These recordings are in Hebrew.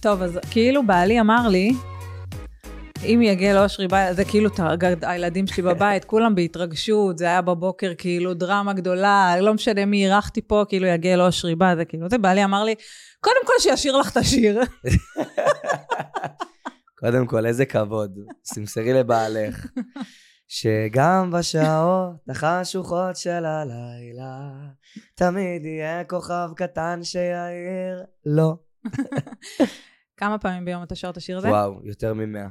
טוב, אז כאילו בעלי אמר לי, אם יגיע לאושרי בית, זה כאילו תרגד, הילדים שלי בבית, כולם בהתרגשות, זה היה בבוקר כאילו דרמה גדולה, לא משנה מי אירחתי פה, כאילו יגיע לאושרי בית, זה כאילו, זה בעלי אמר לי, קודם כל שישיר לך את השיר. קודם כל, איזה כבוד. סמסרי לבעלך. שגם בשעות החשוכות של הלילה, תמיד יהיה כוכב קטן שיעיר לא. כמה פעמים ביום אתה שר את השיר הזה? וואו, יותר ממאה.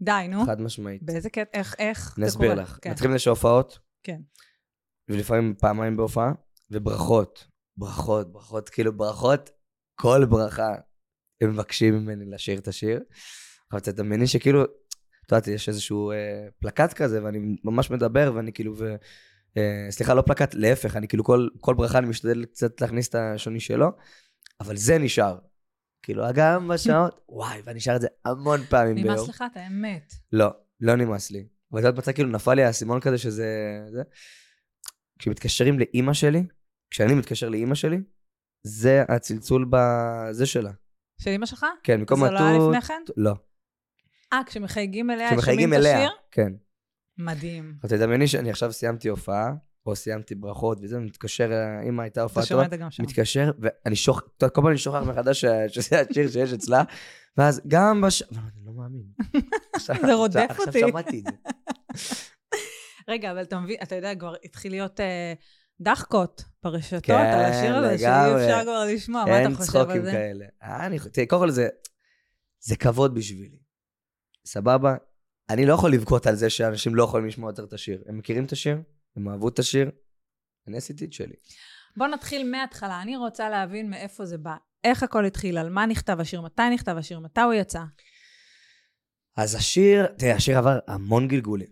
די, נו. חד משמעית. באיזה קטע, איך, איך? קורה? לך. כן. מתחילים לשיר הופעות, כן. ולפעמים פעמיים בהופעה, וברכות. ברכות, ברכות, כאילו ברכות, כל ברכה. הם מבקשים ממני לשיר את השיר. אבל אתה תדמייני שכאילו, את יודעת, יש איזשהו אה, פלקט כזה, ואני ממש מדבר, ואני כאילו, ו... אה, סליחה, לא פלקט, להפך, אני כאילו כל, כל ברכה אני משתדל קצת להכניס את השוני שלו, אבל זה נשאר. כאילו, גם בשעות, וואי, ואני שר את זה המון פעמים ביום. נמאס לך את האמת. לא, לא נמאס לי. ואת יודעת מצא כאילו נפל לי האסימון כזה שזה... זה. כשמתקשרים לאימא שלי, כשאני מתקשר לאימא שלי, זה הצלצול בזה שלה. של אמא שלך? כן, במקום זה התות... לא היה לפני כן? לא. אה, כשמחייגים אליה, שומעים את אליה, השיר? כן. מדהים. אז תדמייני שאני עכשיו סיימתי הופעה, או סיימתי ברכות וזה, מתקשר, אמא הייתה הופעה אתה שומע טובה, את זה גם שם. מתקשר, ואני שוכח, כל פעם אני שוכח מחדש ש- שזה השיר שיש אצלה, ואז גם בש... אבל אני לא מאמין. עכשיו- זה רודף עכשיו אותי. שמעתי את זה. רגע, אבל אתה מבין, אתה יודע, כבר התחיל להיות אה, דחקות ברשתות כן, על השיר הזה, שאי. אפשר כבר לשמוע, מה אין אתה חושב צחוקים על זה? כאלה. אה, אני, תראי, קודם כל זה, זה כבוד בשבילי. סבבה? אני לא יכול לבכות על זה שאנשים לא יכולים לשמוע יותר את השיר. הם מכירים את השיר, הם אהבו את השיר, אני עשיתי את שלי. בוא נתחיל מההתחלה, אני רוצה להבין מאיפה זה בא. איך הכל התחיל, על מה נכתב השיר, מתי נכתב השיר, מתי הוא יצא. אז השיר, תראה, השיר עבר המון גלגולים.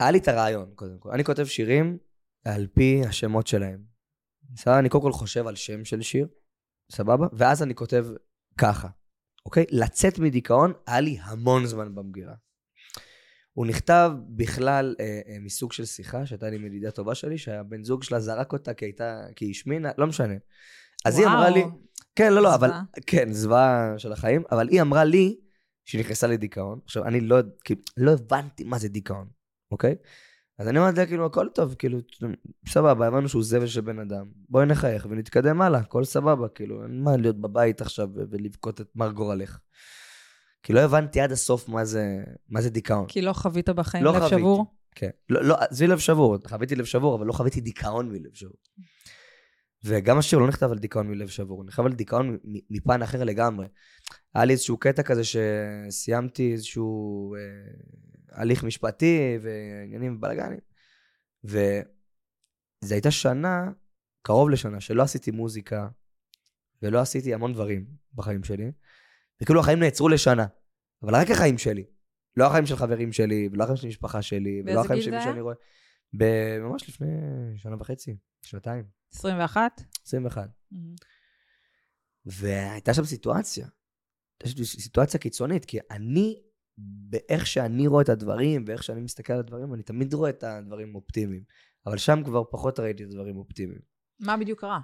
היה לי את הרעיון, קודם כל. אני כותב שירים על פי השמות שלהם. בסדר? אני קודם כל חושב על שם של שיר, סבבה? ואז אני כותב ככה, אוקיי? לצאת מדיכאון, היה לי המון זמן במגירה. הוא נכתב בכלל אה, אה, מסוג של שיחה שהייתה לי עם ידידה טובה שלי, שהבן זוג שלה זרק אותה כי הייתה, כי היא השמינה, לא משנה. אז היא אמרה לי, וואו, כן, לא, לא, אבל, זוועה. כן, זוועה של החיים, אבל היא אמרה לי שהיא נכנסה לדיכאון. עכשיו, אני לא, כאילו, לא הבנתי מה זה דיכאון, אוקיי? אז אני אמרתי לה, כאילו, הכל טוב, כאילו, סבבה, הבנו שהוא זבל של בן אדם. בואי נחייך ונתקדם הלאה, הכל סבבה, כאילו, אין מה להיות בבית עכשיו ולבכות את מר גורלך. כי לא הבנתי עד הסוף מה זה, מה זה דיכאון. כי לא חווית בחיים לא לב חוויתי. שבור? כן. לא, לא, עזבי לב שבור, חוויתי לב שבור, אבל לא חוויתי דיכאון מלב שבור. וגם השיר לא נכתב על דיכאון מלב שבור, הוא נכתב על דיכאון מפן אחר לגמרי. היה לי איזשהו קטע כזה שסיימתי איזשהו אה, הליך משפטי ועניינים ובלאגנים, וזו הייתה שנה, קרוב לשנה, שלא עשיתי מוזיקה, ולא עשיתי המון דברים בחיים שלי, וכאילו החיים נעצרו לשנה, אבל רק החיים שלי. לא החיים של חברים שלי, ולא החיים של המשפחה שלי, ולא החיים של מי? שאני רואה. ממש לפני שנה וחצי, שנתיים, 21? 21. והייתה שם סיטואציה. הייתה שם סיטואציה קיצונית, כי אני, באיך שאני רואה את הדברים, ואיך שאני מסתכל על הדברים, אני תמיד רואה את הדברים אופטימיים. אבל שם כבר פחות ראיתי את הדברים אופטימיים. מה בדיוק קרה?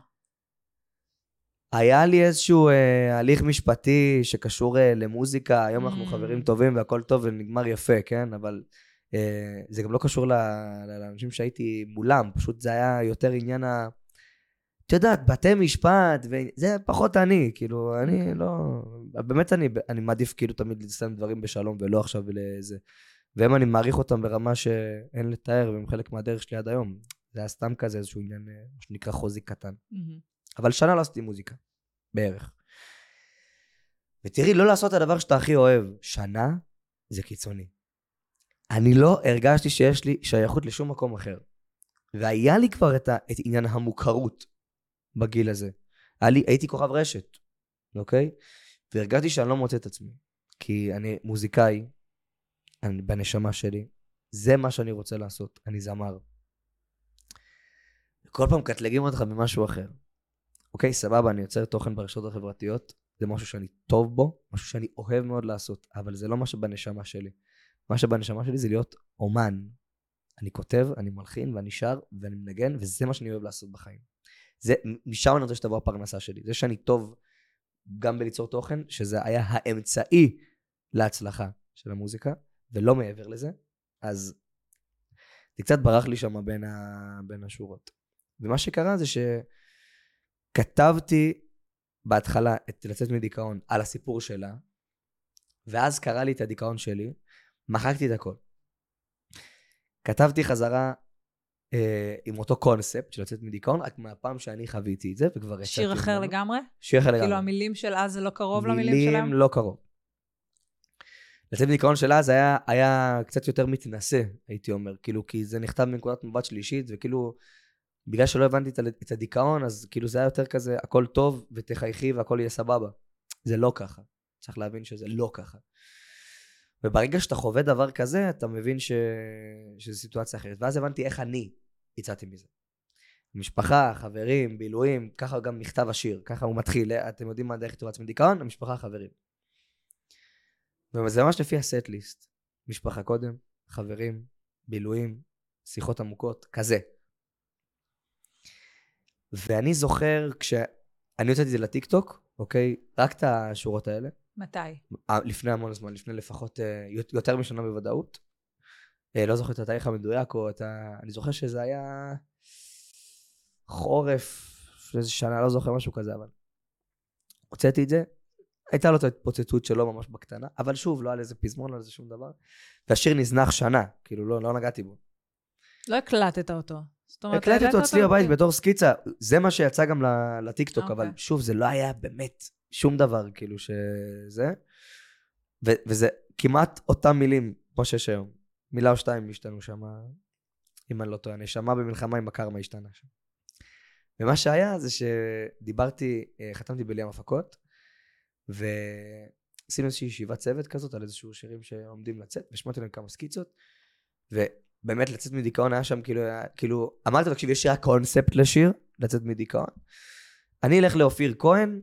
היה לי איזשהו אה, הליך משפטי שקשור אה, למוזיקה, היום אנחנו Mm. חברים טובים והכל טוב ונגמר יפה, כן? אבל אה, זה גם לא קשור ל- ל- לאנשים שהייתי מולם, פשוט זה היה יותר עניין ה... את יודעת, בתי משפט, וזה פחות אני, כאילו, אני לא... באמת אני, אני מעדיף כאילו תמיד לסיים דברים בשלום ולא עכשיו לזה. והם אני מעריך אותם ברמה שאין לתאר, והם חלק מהדרך שלי עד היום. זה היה סתם כזה איזשהו עניין, אה, מה שנקרא חוזי קטן. אבל שנה לא עשיתי מוזיקה, בערך. ותראי, לא לעשות את הדבר שאתה הכי אוהב, שנה זה קיצוני. אני לא הרגשתי שיש לי שייכות לשום מקום אחר. והיה לי כבר את, ה, את עניין המוכרות בגיל הזה. לי, הייתי כוכב רשת, אוקיי? והרגשתי שאני לא מוצא את עצמי. כי אני מוזיקאי, אני בנשמה שלי, זה מה שאני רוצה לעשות, אני זמר. כל פעם מקטלגים אותך במשהו אחר. אוקיי, סבבה, אני יוצר תוכן ברשתות החברתיות, זה משהו שאני טוב בו, משהו שאני אוהב מאוד לעשות, אבל זה לא מה שבנשמה שלי. מה שבנשמה שלי זה להיות אומן. אני כותב, אני מלחין ואני שר ואני מנגן, וזה מה שאני אוהב לעשות בחיים. זה, משם אני רוצה שתבוא הפרנסה שלי. זה שאני טוב גם בליצור תוכן, שזה היה האמצעי להצלחה של המוזיקה, ולא מעבר לזה. אז זה קצת ברח לי שם בין, ה... בין השורות. ומה שקרה זה שכתבתי בהתחלה את לצאת מדיכאון על הסיפור שלה, ואז קרה לי את הדיכאון שלי, מחקתי את הכל. כתבתי חזרה אה, עם אותו קונספט של לצאת מדיכאון, רק מהפעם שאני חוויתי את זה, וכבר יצאתי שיר אחר ממנו. לגמרי? שיר אחר לגמרי. כאילו המילים של אז זה לא קרוב למילים שלהם? מילים לא קרוב. לצאת מדיכאון של אז היה, היה קצת יותר מתנשא, הייתי אומר, כאילו, כי זה נכתב מנקודת מבט שלישית, וכאילו, בגלל שלא הבנתי את, הדיכאון, אז כאילו זה היה יותר כזה, הכל טוב, ותחייכי והכל יהיה סבבה. זה לא ככה. צריך להבין שזה לא ככה. וברגע שאתה חווה דבר כזה, אתה מבין ש... שזו סיטואציה אחרת. ואז הבנתי איך אני יצאתי מזה. משפחה, חברים, בילויים, ככה גם נכתב השיר, ככה הוא מתחיל. אתם יודעים מה כתוב לעצמי דיכאון? המשפחה, חברים. וזה ממש לפי הסט ליסט. משפחה קודם, חברים, בילויים, שיחות עמוקות, כזה. ואני זוכר כשאני הוצאתי את זה לטיקטוק, אוקיי? רק את השורות האלה. מתי? לפני המון זמן, לפני לפחות אה, יות- יותר משנה בוודאות. אה, לא זוכר את התאריך המדויק, או את ה... אני זוכר שזה היה חורף, של איזה שנה, לא זוכר משהו כזה, אבל... הוצאתי את זה, הייתה לו את ההתפוצצות שלו ממש בקטנה, אבל שוב, לא היה לזה פזמון, לא היה לזה שום דבר. והשיר נזנח שנה, כאילו, לא, לא נגעתי בו. לא הקלטת אותו. זאת אומרת, הקלטתי אותו אצלי בבית כאילו. בתור סקיצה, זה מה שיצא גם לטיקטוק, אוקיי. אבל שוב, זה לא היה באמת שום דבר, כאילו, שזה... וזה כמעט אותם מילים, כמו שיש היום. מילה או שתיים השתנו שם, אם אני לא טועה. נשמה במלחמה עם הקרמה השתנה שם. ומה שהיה זה שדיברתי, אה, חתמתי בלי המפקות, ועשינו איזושהי ישיבת צוות כזאת על איזשהו שירים שעומדים לצאת, והשמעתי להם כמה סקיצות, ובאמת לצאת מדיכאון היה שם כאילו, כאילו, אמרתי לו, תקשיב, יש רק קונספט לשיר, לצאת מדיכאון. אני אלך לאופיר כהן,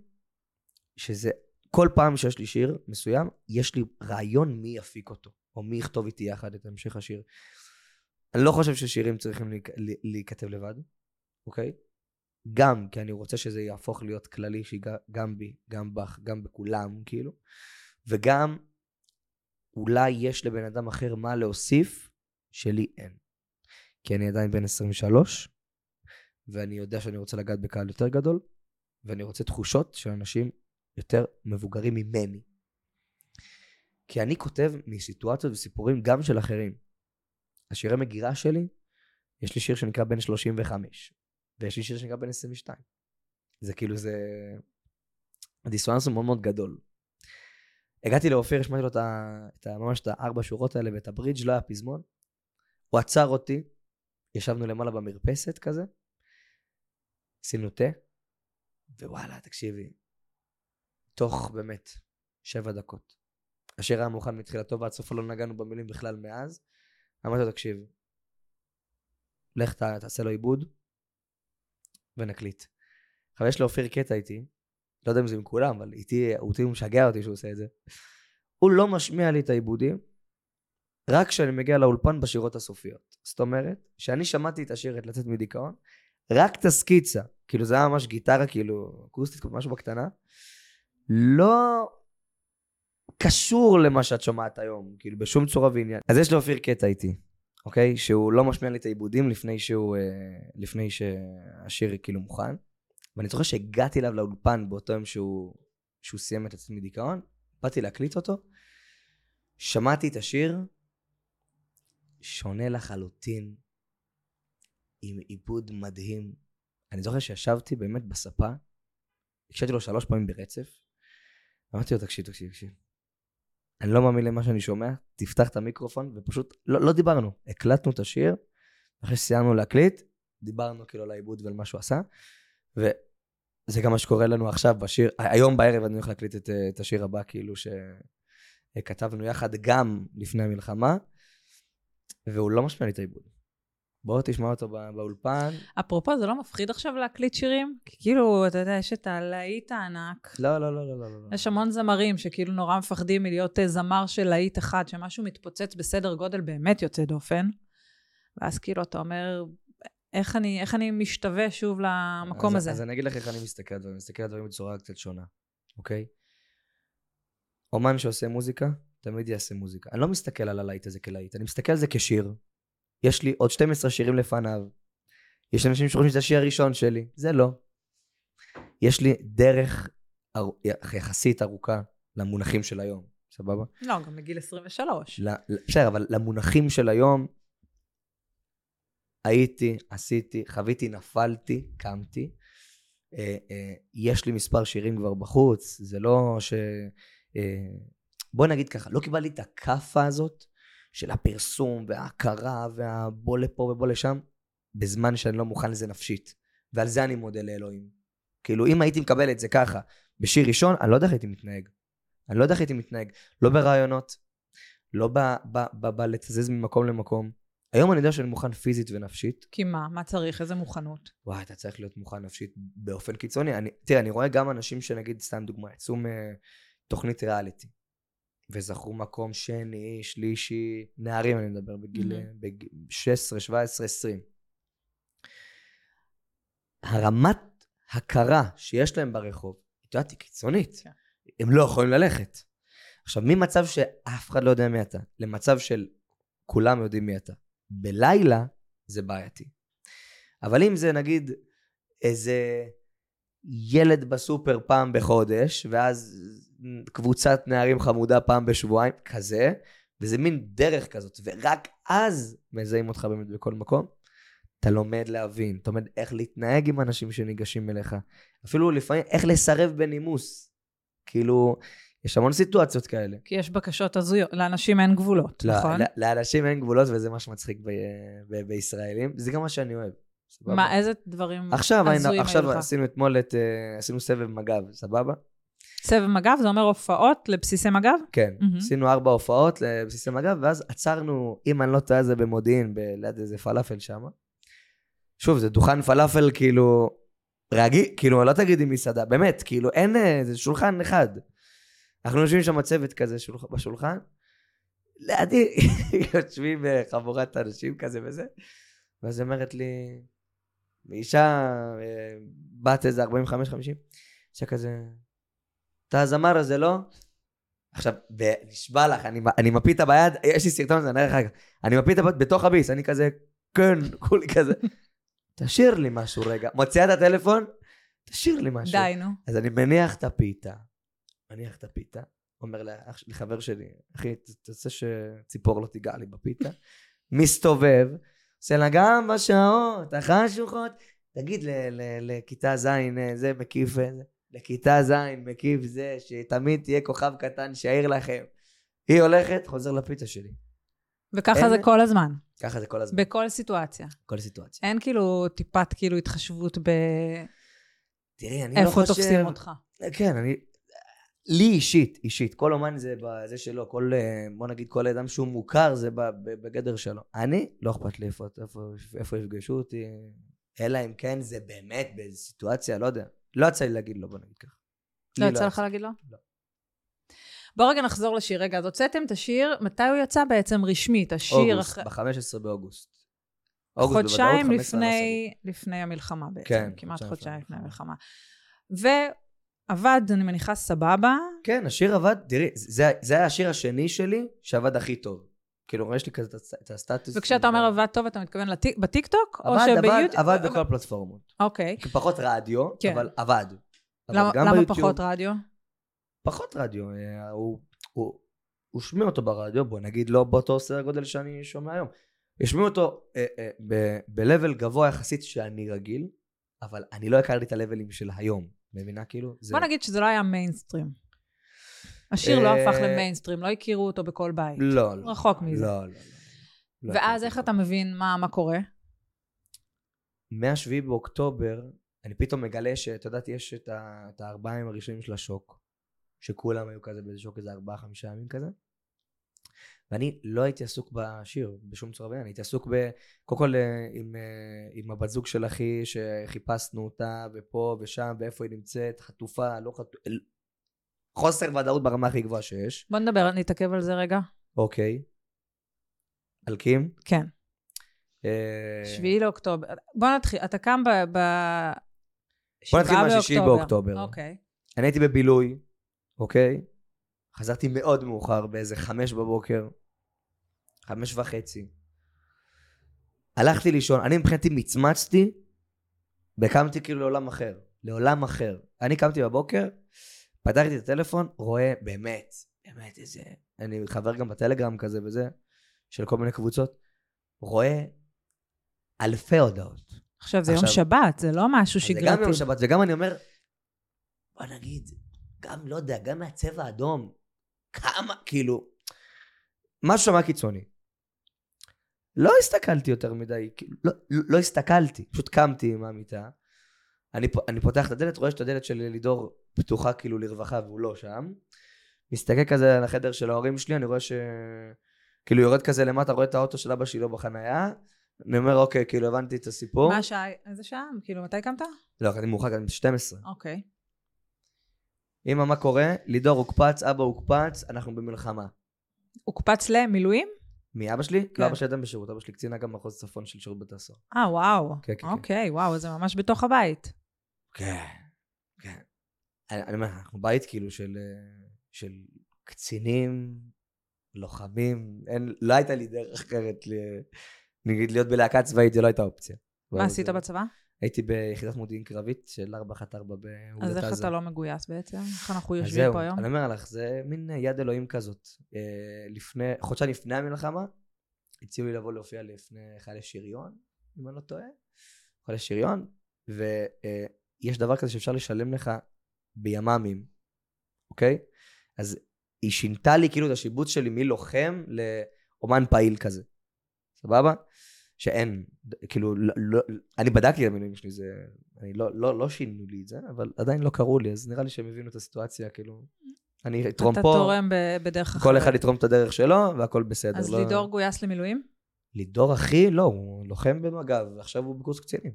שזה כל פעם שיש לי שיר מסוים, יש לי רעיון מי יפיק אותו, או מי יכתוב איתי יחד את המשך השיר. אני לא חושב ששירים צריכים להיכתב לבד, אוקיי? גם כי אני רוצה שזה יהפוך להיות כללי שיגע גם בי, גם בך, גם בכולם, כאילו. וגם אולי יש לבן אדם אחר מה להוסיף שלי אין. כי אני עדיין בן 23, ואני יודע שאני רוצה לגעת בקהל יותר גדול, ואני רוצה תחושות של אנשים יותר מבוגרים ממני. כי אני כותב מסיטואציות וסיפורים גם של אחרים. השירי מגירה שלי, יש לי שיר שנקרא בן 35, ויש לי שיר שנקרא בן 22. זה כאילו, זה... הדיסוננס הוא מאוד מאוד גדול. הגעתי לאופיר, השמעתי לו את ה... את ה... ממש את הארבע שורות האלה ואת הברידג', לא היה פזמון. הוא עצר אותי, ישבנו למעלה במרפסת כזה, עשינו תה, ווואלה, תקשיבי, תוך באמת שבע דקות. השיר היה מוכן מתחילתו ועד סופו לא נגענו במילים בכלל מאז. אמרתי לו, תקשיב, לך תעשה לו עיבוד ונקליט. עכשיו יש לאופיר קטע איתי, לא יודע אם זה עם כולם, אבל איתי, הוא משגע אותי שהוא עושה את זה. הוא לא משמיע לי את העיבודים, רק כשאני מגיע לאולפן בשירות הסופיות. זאת אומרת, כשאני שמעתי את השיר את לצאת מדיכאון, רק את הסקיצה, כאילו זה היה ממש גיטרה, כאילו אקוסטית, משהו בקטנה, לא קשור למה שאת שומעת היום, כאילו בשום צורה ועניין. אז יש לאופיר קטע איתי, אוקיי? שהוא לא משמיע לי את העיבודים לפני שהוא, אה, לפני שהשיר כאילו מוכן. ואני זוכר שהגעתי אליו לאולפן באותו יום שהוא, שהוא סיים את עצמי דיכאון, באתי להקליט אותו, שמעתי את השיר, שונה לחלוטין, עם עיבוד מדהים. אני זוכר שישבתי באמת בספה, הקשבתי לו שלוש פעמים ברצף, אמרתי לו, תקשיב, תקשיב, תקשיב. אני לא מאמין למה שאני שומע, תפתח את המיקרופון, ופשוט לא, לא דיברנו. הקלטנו את השיר, אחרי שסיימנו להקליט, דיברנו כאילו על העיבוד ועל מה שהוא עשה, וזה גם מה שקורה לנו עכשיו בשיר, היום בערב אני הולך להקליט את, את השיר הבא, כאילו שכתבנו יחד גם לפני המלחמה, והוא לא משמיע לי את העיבוד. בוא תשמע אותו בא, באולפן. אפרופו, זה לא מפחיד עכשיו להקליט שירים? כי כאילו, אתה יודע, יש את הלהיט הענק. לא, לא, לא, לא, לא, לא. יש המון זמרים שכאילו נורא מפחדים מלהיות אה, זמר של להיט אחד, שמשהו מתפוצץ בסדר גודל באמת יוצא דופן. ואז כאילו אתה אומר, איך אני, איך אני משתווה שוב למקום אז, הזה? אז אני אגיד לך איך אני מסתכל על דברים. אני מסתכל על דברים בצורה קצת שונה, אוקיי? אומן שעושה מוזיקה, תמיד יעשה מוזיקה. אני לא מסתכל על הלהיט הזה כלהיט, אני מסתכל על זה כשיר. יש לי עוד 12 שירים לפניו. יש אנשים שחושבים שזה השיר הראשון שלי, זה לא. יש לי דרך אר... יחסית ארוכה למונחים של היום, סבבה? לא, גם בגיל 23. ל- ל- בסדר, אבל למונחים של היום, הייתי, עשיתי, חוויתי, נפלתי, קמתי. אה, אה, יש לי מספר שירים כבר בחוץ, זה לא ש... אה, בוא נגיד ככה, לא קיבלתי את הכאפה הזאת של הפרסום וההכרה והבוא לפה ובוא לשם, בזמן שאני לא מוכן לזה נפשית. ועל זה אני מודה לאלוהים. כאילו, אם הייתי מקבל את זה ככה, בשיר ראשון, אני לא יודע איך הייתי מתנהג. אני לא יודע איך הייתי מתנהג. לא ברעיונות, לא בלתזז ממקום למקום. היום אני יודע שאני מוכן פיזית ונפשית. כי מה? מה צריך? איזה מוכנות? וואי, אתה צריך להיות מוכן נפשית באופן קיצוני. אני, תראה, אני רואה גם אנשים שנגיד, סתם דוגמא, יצאו מתוכנית ריאליטי, וזכרו מקום שני, שלישי, נערים אני מדבר, בגיל מהמם. בג... 16, 17, 20. הרמת הכרה שיש להם ברחוב, את יודעת, היא קיצונית. כן. הם לא יכולים ללכת. עכשיו, ממצב שאף אחד לא יודע מי אתה, למצב של כולם יודעים מי אתה. בלילה זה בעייתי. אבל אם זה נגיד איזה ילד בסופר פעם בחודש, ואז קבוצת נערים חמודה פעם בשבועיים, כזה, וזה מין דרך כזאת, ורק אז מזהים אותך באמת בכל מקום. אתה לומד להבין, אתה לומד איך להתנהג עם אנשים שניגשים אליך. אפילו לפעמים איך לסרב בנימוס. כאילו, יש המון סיטואציות כאלה. כי יש בקשות הזויות, לאנשים אין גבולות, לא, נכון? לא, לאנשים אין גבולות וזה מה שמצחיק ב- ב- בישראלים, זה גם מה שאני אוהב. סבבה? מה, איזה דברים עכשיו, הזויים היו עכשיו לך? עשינו אתמול את, אה, עשינו סבב מג"ב, סבבה? סבב מג"ב, זה אומר הופעות לבסיסי מג"ב? כן. מהמם. עשינו ארבע הופעות לבסיסי מג"ב, ואז עצרנו, אם אני לא טועה, זה במודיעין, ב- ליד איזה פלאפל שם. שוב, זה דוכן פלאפל כאילו רגיל, כאילו, לא תגידי מסעדה, באמת, כאילו, אין, אה, זה שולחן אחד. אנחנו יושבים שם צוות כזה שולח, בשולחן, לידי יושבים אה, חבורת אנשים כזה וזה, ואז היא אומרת לי, אישה, אה, בת איזה 45-50, אישה כזה, אתה הזמר הזה, לא? עכשיו, נשבע לך, אני, אני מפיל את ביד, יש לי סרטון, זה נראה לך אחר כך, אני מפיל את בתוך הביס, אני כזה, כן, כולי כזה, תשאיר לי משהו רגע. מוציאה את הטלפון, תשאיר לי משהו. די, נו. אז אני מניח את הפיתה, מניח את הפיתה, אומר לחבר שלי, אחי, תעשה שציפור לא תיגע לי בפיתה, מסתובב, עושה לה גם בשעות החשוכות, תגיד לכיתה ז', אה, זה מקיף, אה. לכיתה ז', מקיף זה, שתמיד תהיה כוכב קטן שיעיר לכם. היא הולכת, חוזר לפיתה שלי. וככה אין- זה כל הזמן, ככה זה כל הזמן, בכל סיטואציה. כל סיטואציה. אין כאילו טיפת כאילו התחשבות תראי, אני לא חושב... תופסים אותך. כן, אני... לי אישית, אישית, כל אומן זה בזה שלו, כל, אה, בוא נגיד, כל אדם שהוא מוכר זה בגדר שלו. אני, לא אכפת לי איפה, איפה, איפה יפגשו אותי, אלא אם כן זה באמת באיזו סיטואציה, לא יודע. לא יצא לי להגיד לו, בוא נגיד ככה. לא לי יצא לך להגיד לו? לא. בוא רגע נחזור לשיר. רגע, אז הוצאתם את השיר, מתי הוא יצא בעצם רשמית? השיר אוגוסט, אחרי... ב-15 באוגוסט. אוגוסט חודשיים בוודאות, 15 לפני, לפני המלחמה בעצם. כן, כמעט חודשיים לפני המלחמה. ועבד, אני מניחה, סבבה. כן, השיר עבד, תראי, זה, זה היה השיר השני שלי שעבד הכי טוב. כאילו, יש לי כזה את הסט- את הסטטוס. וכשאתה אומר עבד טוב, אתה מתכוון לטיק- בטיקטוק? או עבד, עבד, שביוטיוב? עבד בכל הפלטפורמות. אוקיי. פחות רדיו, כן. אבל עבד. אבל למה למה ביוטיוב- פחות רדיו? פחות רדיו. אה, הוא, הוא, הוא שומע אותו ברדיו, בוא נגיד לא באותו סדר גודל שאני שומע היום. השמיעו אותו אה, אה, ב-level גבוה יחסית שאני רגיל, אבל אני לא הכרתי את הלבלים של היום. מבינה כאילו? זה... בוא נגיד שזה לא היה מיינסטרים. השיר לא אה, הפך למיינסטרים, לא הכירו אותו בכל בית. לא, לא. רחוק מזה. לא, לא, לא. לא ואז איך. אתה מבין מה קורה? מה-7 באוקטובר, אני פתאום מגלה שאת יודעת, יש את, הארבעה ימים הראשונים של השוק, שכולם היו כזה באיזה שוק איזה ארבעה, חמישה ימים כזה. ואני לא הייתי עסוק בשיר בשום צורה בעניין, הייתי עסוק ב... קודם כל אה, עם, אה, עם הבת זוג של אחי, שחיפשנו אותה, ופה ושם, ואיפה היא נמצאת, חטופה, לא חטופה, חוסר ודאות ברמה הכי גבוהה שיש. בוא נדבר, נתעכב על זה רגע. אוקיי. אלקים? כן, אה, שביעי לאוקטובר. בוא נתחיל, אתה קם ב... ב... בוא נתחיל מהשישי באוקטובר. אוקיי. אני הייתי בבילוי, אוקיי? חזרתי מאוד מאוחר, באיזה חמש בבוקר, חמש וחצי. הלכתי לישון, אני מבחינתי מצמצתי, וקמתי כאילו לעולם אחר. לעולם אחר. אני קמתי בבוקר, פתחתי את הטלפון, רואה באמת, באמת איזה... אני חבר גם בטלגרם כזה וזה, של כל מיני קבוצות, רואה אלפי הודעות. עכשיו, זה יום שבת, זה לא משהו אז זה גם שגרתי. יום שבת, וגם אני אומר, בוא נגיד, גם, לא יודע, גם מהצבע האדום, כמה, כאילו, משהו שם היה קיצוני. לא הסתכלתי יותר מדי, לא, לא, הסתכלתי, פשוט קמתי מהמיטה. אני, פ- אני פותח את הדלת, רואה שאת הדלת של לידור פתוחה כאילו לרווחה והוא לא שם. מסתכל כזה על החדר של ההורים שלי, אני רואה ש... כאילו יורד כזה למטה, רואה את האוטו של אבא שלי לא בחנייה. אני אומר, אוקיי, כאילו הבנתי את הסיפור. מה השעה? איזה שעה? כאילו, מתי קמת? לא, אני מאוחר, אני 12. אוקיי. אמא, מה קורה? לידור הוקפץ, אבא הוקפץ, אנחנו במלחמה. הוקפץ למילואים? מאבא שלי? כן. לא, אבא שלי עדיין בשירות, אבא שלי קצין אג"ם מחוז צפון של שירות בתי הסוהר. אה, וואו. כן, כן, כן. אוקיי, וואו, זה ממש בתוך הבית. כן, כן. אני אומר, אנחנו בית כאילו של, אה, של קצינים, לוחמים, אין, לא הייתה לי דרך אחרת, ל, נגיד להיות בלהקה צבאית, זה לא הייתה אופציה. מה עשית זה- בצבא? הייתי ביחידת מודיעין קרבית של 414 באוגדת אז עזה. איך אתה לא מגויס בעצם? איך אנחנו אז יושבים זהו, פה היום? אני אומר לך, זה מין יד אלוהים כזאת. אה, לפני, חודשיים לפני המלחמה, הציעו לי לבוא להופיע לפני חיילי שריון, אם אני לא טועה. חיילי שריון, ויש דבר כזה שאפשר לשלם לך בימ"מים, אוקיי? אז היא שינתה לי כאילו את השיבוץ שלי מלוחם לאומן פעיל כזה. סבבה? שאין, כאילו, לא, לא, אני בדקתי את המינויים שלי, זה, אני לא, לא, לא שינו לי את זה, אבל עדיין לא קראו לי, אז נראה לי שהם הבינו את הסיטואציה, כאילו, אני אתרום אתה פה, תורם ב- בדרך אחרת. כל אחד יתרום את הדרך שלו, והכל בסדר. אז לא... לידור גויס למילואים? לידור אחי, לא, הוא לוחם במג"ב, ועכשיו הוא בקורס קצינים.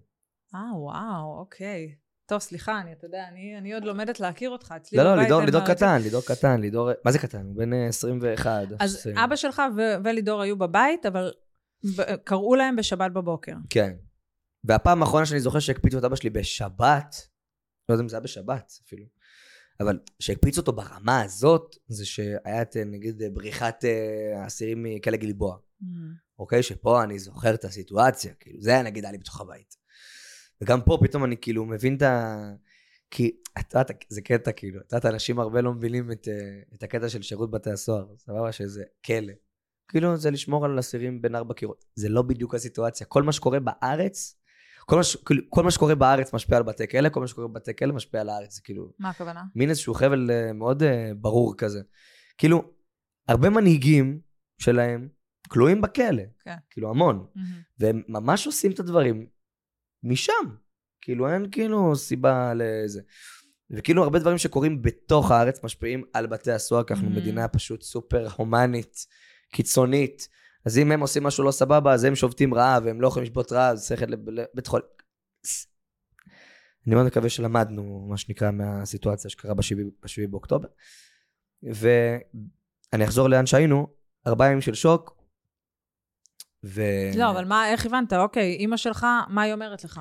אה, וואו, אוקיי. טוב, סליחה, אני, אתה יודע, אני, אני עוד לומדת להכיר אותך. אצלי לא, לא, לידור, לידור קטן, לידור קטן, לידור, מה זה קטן? הוא בן אה, 21. אז 20. אבא שלך ו- ולידור היו בבית, אבל קראו להם בשבת בבוקר. כן. והפעם האחרונה שאני זוכר שהקפיצו את אבא שלי בשבת, לא יודע אם זה היה בשבת אפילו, אבל שהקפיצו אותו ברמה הזאת, זה שהיה את, אה, נגיד, אה, בריחת אה, אסירים מכלא גלבוע. אוקיי? שפה אני זוכר את הסיטואציה, כאילו, זה היה נגיד היה לי בתוך הבית. וגם פה פתאום אני כאילו מבין את ה... כי, את יודעת, זה קטע כאילו, את יודעת, אנשים הרבה לא מבינים את, את הקטע של שירות בתי הסוהר, סבבה? שזה כלא. כאילו, זה לשמור על אסירים בין ארבע קירות. זה לא בדיוק הסיטואציה. כל מה שקורה בארץ, כל מה, ש- כאילו, כל מה שקורה בארץ משפיע על בתי כלא, כל מה שקורה בבתי כלא משפיע על הארץ. זה כאילו, מה הכוונה? מין איזשהו חבל אה, מאוד אה, ברור כזה. כאילו, הרבה מנהיגים שלהם כלואים בכלא. כן. כאילו, המון. מהמם. והם ממש עושים את הדברים משם. כאילו, אין כאילו סיבה לזה. וכאילו, הרבה דברים שקורים בתוך הארץ משפיעים על בתי הסוהר, כי אנחנו Mhm. מדינה פשוט סופר הומנית, קיצונית. אז אם הם עושים משהו לא סבבה, אז הם שובתים רעב, והם לא יכולים לשבות רעב, אז צריך לבית חולים. אני מאוד מקווה שלמדנו, מה שנקרא, מהסיטואציה שקרה ב-7 באוקטובר. ואני אחזור לאן שהיינו, ארבעה ימים של שוק, ו... לא, אבל מה, איך הבנת? אוקיי, אימא שלך, מה היא אומרת לך?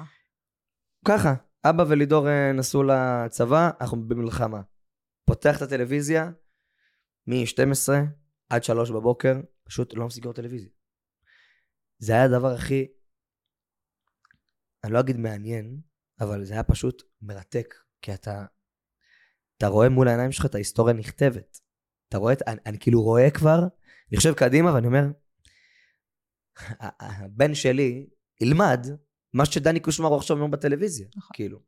ככה, אבא ולידור אה, נסעו לצבא, אנחנו במלחמה. פותח את הטלוויזיה, מ-12 עד 3 בבוקר, פשוט לא מפסיק לראות טלוויזיה. זה היה הדבר הכי, אני לא אגיד מעניין, אבל זה היה פשוט מרתק, כי אתה, אתה רואה מול העיניים שלך את ההיסטוריה נכתבת. אתה רואה, אני, אני כאילו רואה כבר, אני חושב קדימה ואני אומר, הבן שלי ילמד מה שדני קושמר הוא עכשיו אומר בטלוויזיה, נכון. כאילו.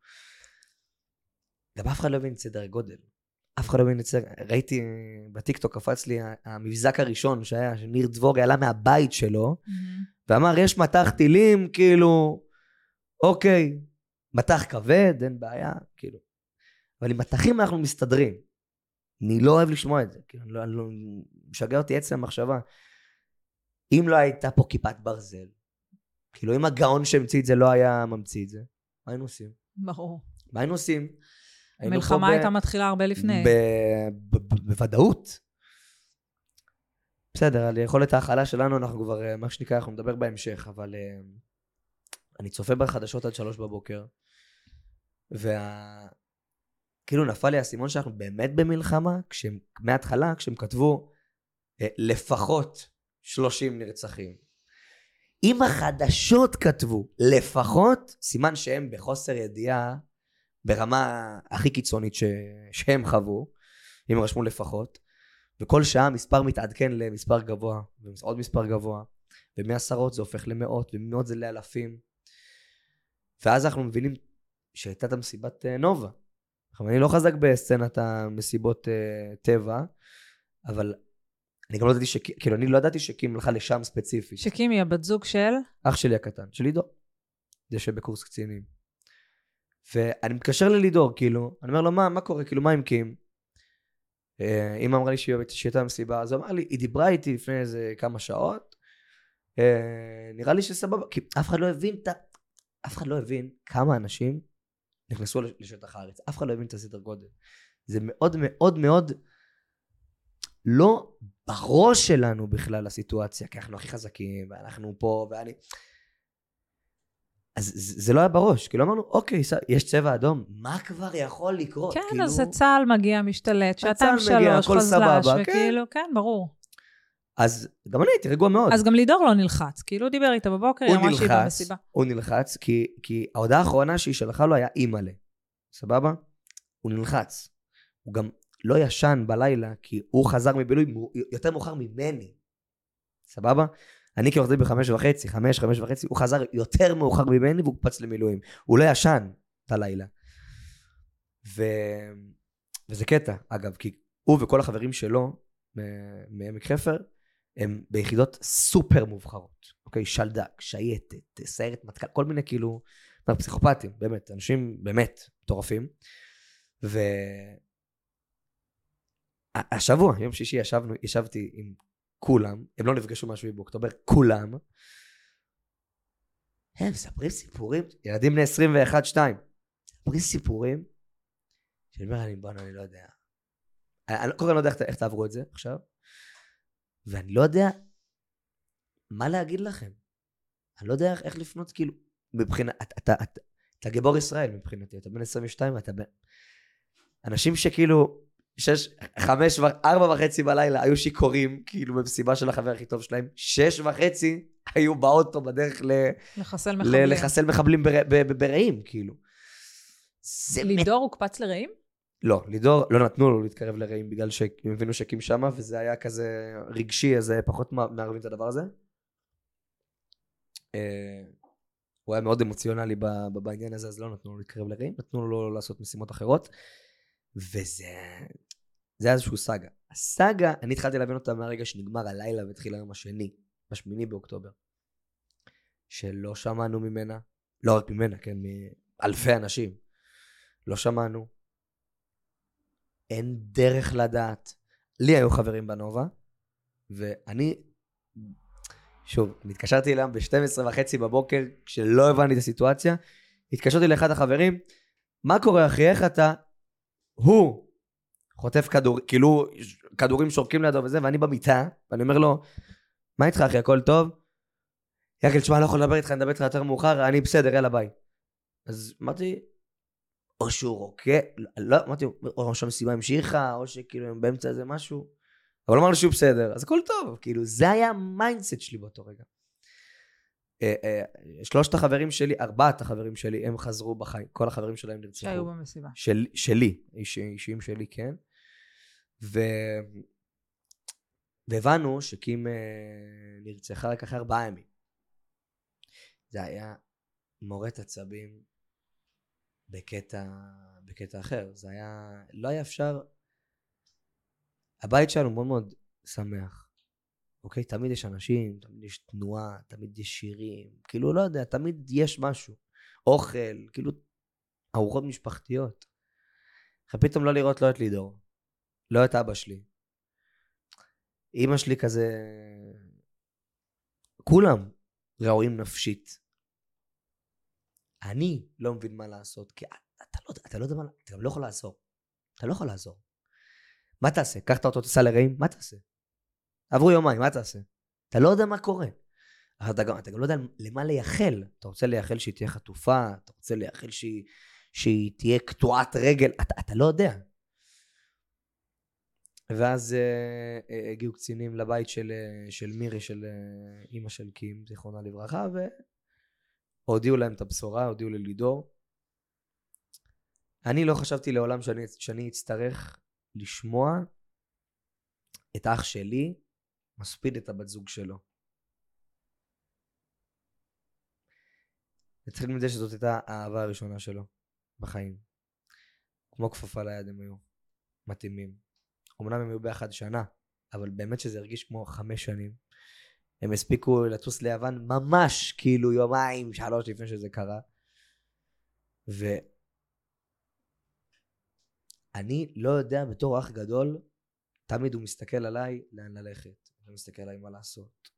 גם אף אחד לא הבין את סדר הגודל. אף אחד לא הבין את סדר... ראיתי בטיקטוק, קפץ לי המבזק הראשון שהיה, שניר דבורי עלה מהבית שלו, ואמר, יש מטח טילים, כאילו, אוקיי, מטח כבד, אין בעיה, כאילו. אבל עם מטחים אנחנו מסתדרים. אני לא אוהב לשמוע את זה, כאילו, אני לא, אני לא, משגע אותי עצם המחשבה. אם לא הייתה פה כיפת ברזל, כאילו, אם הגאון שהמציא את זה לא היה ממציא את זה, מה היינו עושים? ברור. מה היינו עושים? המלחמה הייתה מתחילה הרבה לפני. בוודאות. בסדר, על יכולת ההכלה שלנו אנחנו כבר, אה, מה שנקרא, אנחנו נדבר בהמשך, אבל אה, אני צופה בחדשות עד שלוש בבוקר, כאילו נפל לי האסימון שאנחנו באמת במלחמה, כשהם, מההתחלה, כשהם כתבו אה, לפחות 30 נרצחים. אם החדשות כתבו לפחות, סימן שהם בחוסר ידיעה ברמה הכי קיצונית ש... שהם חוו, אם רשמו לפחות, וכל שעה מספר מתעדכן למספר גבוה, ועוד מספר גבוה, ומעשרות זה הופך למאות, וממאות זה לאלפים. ואז אנחנו מבינים שהייתה את המסיבת אה, נובה. עכשיו, אני לא חזק בסצנת המסיבות uh, טבע, אבל אני גם לא ידעתי ש... כאילו, אני לא ידעתי שקים הלכה לשם ספציפית. שקים היא הבת זוג של? אח שלי הקטן, של לידור. זה שבקורס קצינים. ואני מתקשר ללידור, כאילו, אני אומר לו, מה, מה קורה? כאילו, מה עם קים? אה, אמא אמרה לי שהיא הייתה במסיבה, אז הוא אמר לי, היא דיברה איתי לפני איזה כמה שעות, אה, נראה לי שסבבה, כי אף אחד לא הבין את ה... אף אחד לא הבין כמה אנשים נכנסו לשטח הארץ. אף אחד לא הבין את הסדר גודל. זה מאוד מאוד מאוד לא בראש שלנו בכלל הסיטואציה, כי אנחנו הכי חזקים, ואנחנו פה, ואני... אז זה לא היה בראש, כאילו אמרנו, אוקיי, יש צבע אדום, מה כבר יכול לקרות? כן, כאילו... אז צה"ל מגיע, משתלט, שעתיים שלוש, חזל"ש, וכאילו, כן. כן, ברור. אז גם אני הייתי רגוע מאוד. אז גם לידור לא נלחץ, כאילו הוא דיבר איתה בבוקר, היא אמרה שהיא במסיבה. הוא נלחץ, כי, כי ההודעה האחרונה שהיא שלחה לו היה אימא'לה, סבבה? הוא נלחץ. הוא גם לא ישן בלילה, כי הוא חזר מבילוי יותר מאוחר ממני, סבבה? אני דין בחמש וחצי, חמש, חמש וחצי, הוא חזר יותר מאוחר ממני והוא קפץ למילואים. הוא לא ישן את הלילה. ו... וזה קטע, אגב, כי הוא וכל החברים שלו מעמק חפר, הם ביחידות סופר מובחרות, אוקיי? שלדק, שייטת, סיירת מטכ"ל, כל מיני כאילו, פסיכופטים, באמת, אנשים באמת מטורפים. והשבוע, יום שישי ישבנו, ישבתי עם כולם, הם לא נפגשו משהו באוקטובר, כולם. הם מספרים סיפורים, ילדים בני 21-2, מספרים סיפורים, שאני אומר, אני בואנה, אני לא יודע. אני קודם לא יודע איך, איך תעברו את זה עכשיו, ואני לא יודע מה להגיד לכם. אני לא יודע איך, איך לפנות, כאילו, מבחינת, אתה, אתה, אתה, אתה גיבור ישראל מבחינתי, אתה בן 22, אתה בן... אנשים שכאילו, שש, חמש, ארבע וחצי בלילה היו שיכורים, כאילו במסיבה של החבר הכי טוב שלהם, שש וחצי היו באוטו בדרך ל... לחסל מחבלים. לחסל מחבלים ברעים, כאילו. לידור הוקפץ לרעים? לא, לידור, לא נתנו לו להתקרב לרעים בגלל שהם הבינו שקים שמה, וזה היה כזה רגשי, אז פחות מערבים את הדבר הזה. אה, הוא היה מאוד אמוציונלי בעניין הזה, אז לא נתנו לו להתקרב לרעים, נתנו לו לעשות משימות אחרות. וזה זה היה איזשהו סאגה. הסאגה, אני התחלתי להבין אותה מהרגע שנגמר הלילה והתחיל היום השני, בשמיני באוקטובר. שלא שמענו ממנה, לא רק ממנה, כן, מאלפי אנשים. לא שמענו. אין דרך לדעת. לי היו חברים בנובה, ואני, שוב, התקשרתי אליהם ב-12 וחצי בבוקר, כשלא הבנתי את הסיטואציה, התקשרתי לאחד החברים, מה קורה אחי, איך אתה? הוא חוטף כדור, כאילו כדורים שורקים לידו וזה, ואני במיטה, ואני אומר לו, מה איתך אחי, הכל טוב? יגל, תשמע, אני לא יכול לדבר איתך, אני אדבר איתך יותר מאוחר, אני בסדר, יאללה ביי. אז אמרתי, או שהוא רוקד, לא, אמרתי, או שהמסיבה המשיכה, או שכאילו הם באמצע איזה משהו, אבל אמר לי שהוא בסדר, אז הכל טוב, כאילו, זה היה ה mindset שלי באותו רגע. אה, אה, שלושת החברים שלי, ארבעת החברים שלי, הם חזרו בחיים, כל החברים שלהם נרצחו. שהיו במסיבה. של, שלי, איש, אישיים שלי, כן. ו... והבנו שקים אה, נרצחה רק אחרי ארבעה ימים. זה היה מורט עצבים בקטע, בקטע אחר. זה היה, לא היה אפשר... הבית שלנו מאוד מאוד שמח. אוקיי? תמיד יש אנשים, תמיד יש תנועה, תמיד יש שירים, כאילו, לא יודע, תמיד יש משהו. אוכל, כאילו, ארוחות משפחתיות. פתאום לא לראות לא את לידור, לא את אבא שלי. אימא שלי כזה... כולם ראויים נפשית. אני לא מבין מה לעשות, כי אתה לא, אתה לא יודע מה, אתה גם לא יכול לעזור. אתה לא יכול לעזור. מה תעשה? קח את האוטו, תיסע לרעים? מה תעשה? עברו יומיים, מה תעשה? אתה לא יודע מה קורה. אתה גם, אתה גם לא יודע למה לייחל. אתה רוצה לייחל שהיא תהיה חטופה, אתה רוצה לייחל שהיא, שהיא תהיה קטועת רגל, אתה, אתה לא יודע. ואז uh, הגיעו קצינים לבית של, uh, של מירי, של uh, אימא של קים, זיכרונה לברכה, והודיעו להם את הבשורה, הודיעו ללידור. אני לא חשבתי לעולם שאני, שאני אצטרך לשמוע את אח שלי מספיד את הבת זוג שלו. נתחיל מזה שזאת הייתה האהבה הראשונה שלו בחיים. כמו כפפה ליד הם היו. מתאימים. אמנם הם היו ביחד שנה, אבל באמת שזה הרגיש כמו חמש שנים. הם הספיקו לטוס ליוון ממש כאילו יומיים, שלוש לפני שזה קרה. ואני לא יודע בתור אח גדול, תמיד הוא מסתכל עליי לאן ללכת. הוא מסתכל עליי מה לעשות.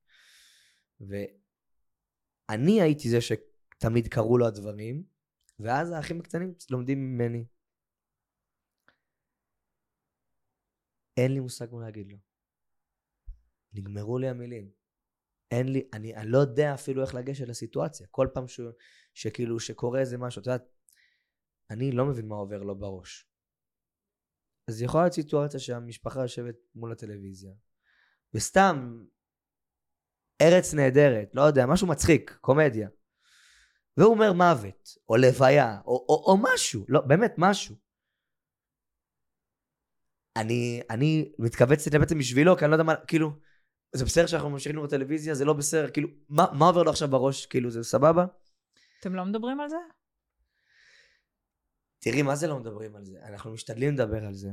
ואני הייתי זה שתמיד קרו לו הדברים, ואז האחים הקטנים לומדים ממני. אין לי מושג מה להגיד לו. נגמרו לי המילים. אין לי, אני, אני לא יודע אפילו איך לגשת לסיטואציה. כל פעם ש, שכאילו, שקורה איזה משהו, את יודעת, אני לא מבין מה עובר לו בראש. אז יכולה להיות סיטואציה שהמשפחה יושבת מול הטלוויזיה, וסתם ארץ נהדרת, לא יודע, משהו מצחיק, קומדיה. והוא אומר מוות, או לוויה, או, או, או משהו, לא, באמת, משהו. אני, אני מתכווץ בעצם בשבילו, כי אני לא יודע מה, כאילו, זה בסדר שאנחנו ממשיכים לראות טלוויזיה, זה לא בסדר, כאילו, מה, מה עובר לו עכשיו בראש, כאילו, זה סבבה? אתם לא מדברים על זה? תראי, מה זה לא מדברים על זה? אנחנו משתדלים לדבר על זה.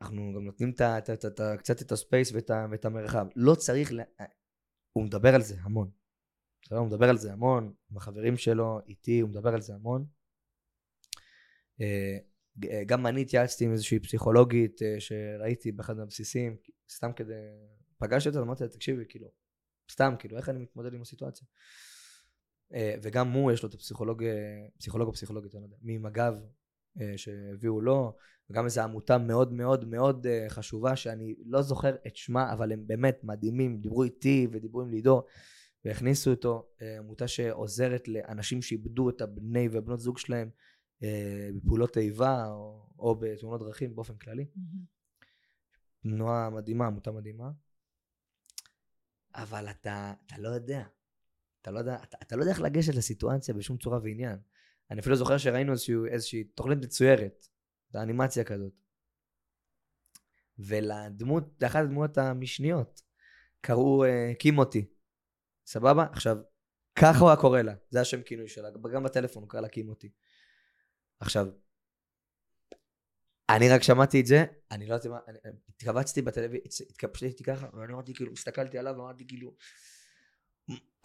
אנחנו גם נותנים ת, ת, ת, ת, קצת את הספייס ואת, ואת המרחב. לא צריך, ל... הוא מדבר על זה המון. הוא מדבר על זה המון, עם החברים שלו, איתי, הוא מדבר על זה המון. אה, גם אני התייעצתי עם איזושהי פסיכולוגית אה, שראיתי באחד מהבסיסים, סתם כדי, פגשתי אותה, אמרתי לה, תקשיבי, כאילו, סתם, כאילו, איך אני מתמודד עם הסיטואציה? אה, וגם הוא, יש לו את הפסיכולוג, פסיכולוג או פסיכולוגית, אני לא יודע, ממג"ב שהביאו לו, וגם איזו עמותה מאוד מאוד מאוד חשובה, שאני לא זוכר את שמה, אבל הם באמת מדהימים, דיברו איתי ודיברו עם לידור. והכניסו אותו, עמותה שעוזרת לאנשים שאיבדו את הבני ובנות זוג שלהם בפעולות איבה או, או בתאונות דרכים באופן כללי. תנועה מדהימה, עמותה מדהימה. אבל אתה, אתה לא יודע. אתה לא יודע, אתה, אתה לא יודע איך לגשת לסיטואציה בשום צורה ועניין. אני אפילו זוכר שראינו איזושהי, איזושהי תוכנית מצוירת, האנימציה כזאת. ולדמות, לאחת הדמויות המשניות, קראו uh, קימותי. סבבה? עכשיו, ככה הוא היה קורא לה, זה השם כינוי שלה, גם בטלפון הוא קרא לה קימותי. עכשיו, אני רק שמעתי את זה, אני לא יודעת מה, התכווצתי בטלוויזיה, התקפשתי ככה, ואני אמרתי כאילו, הסתכלתי עליו ואמרתי כאילו,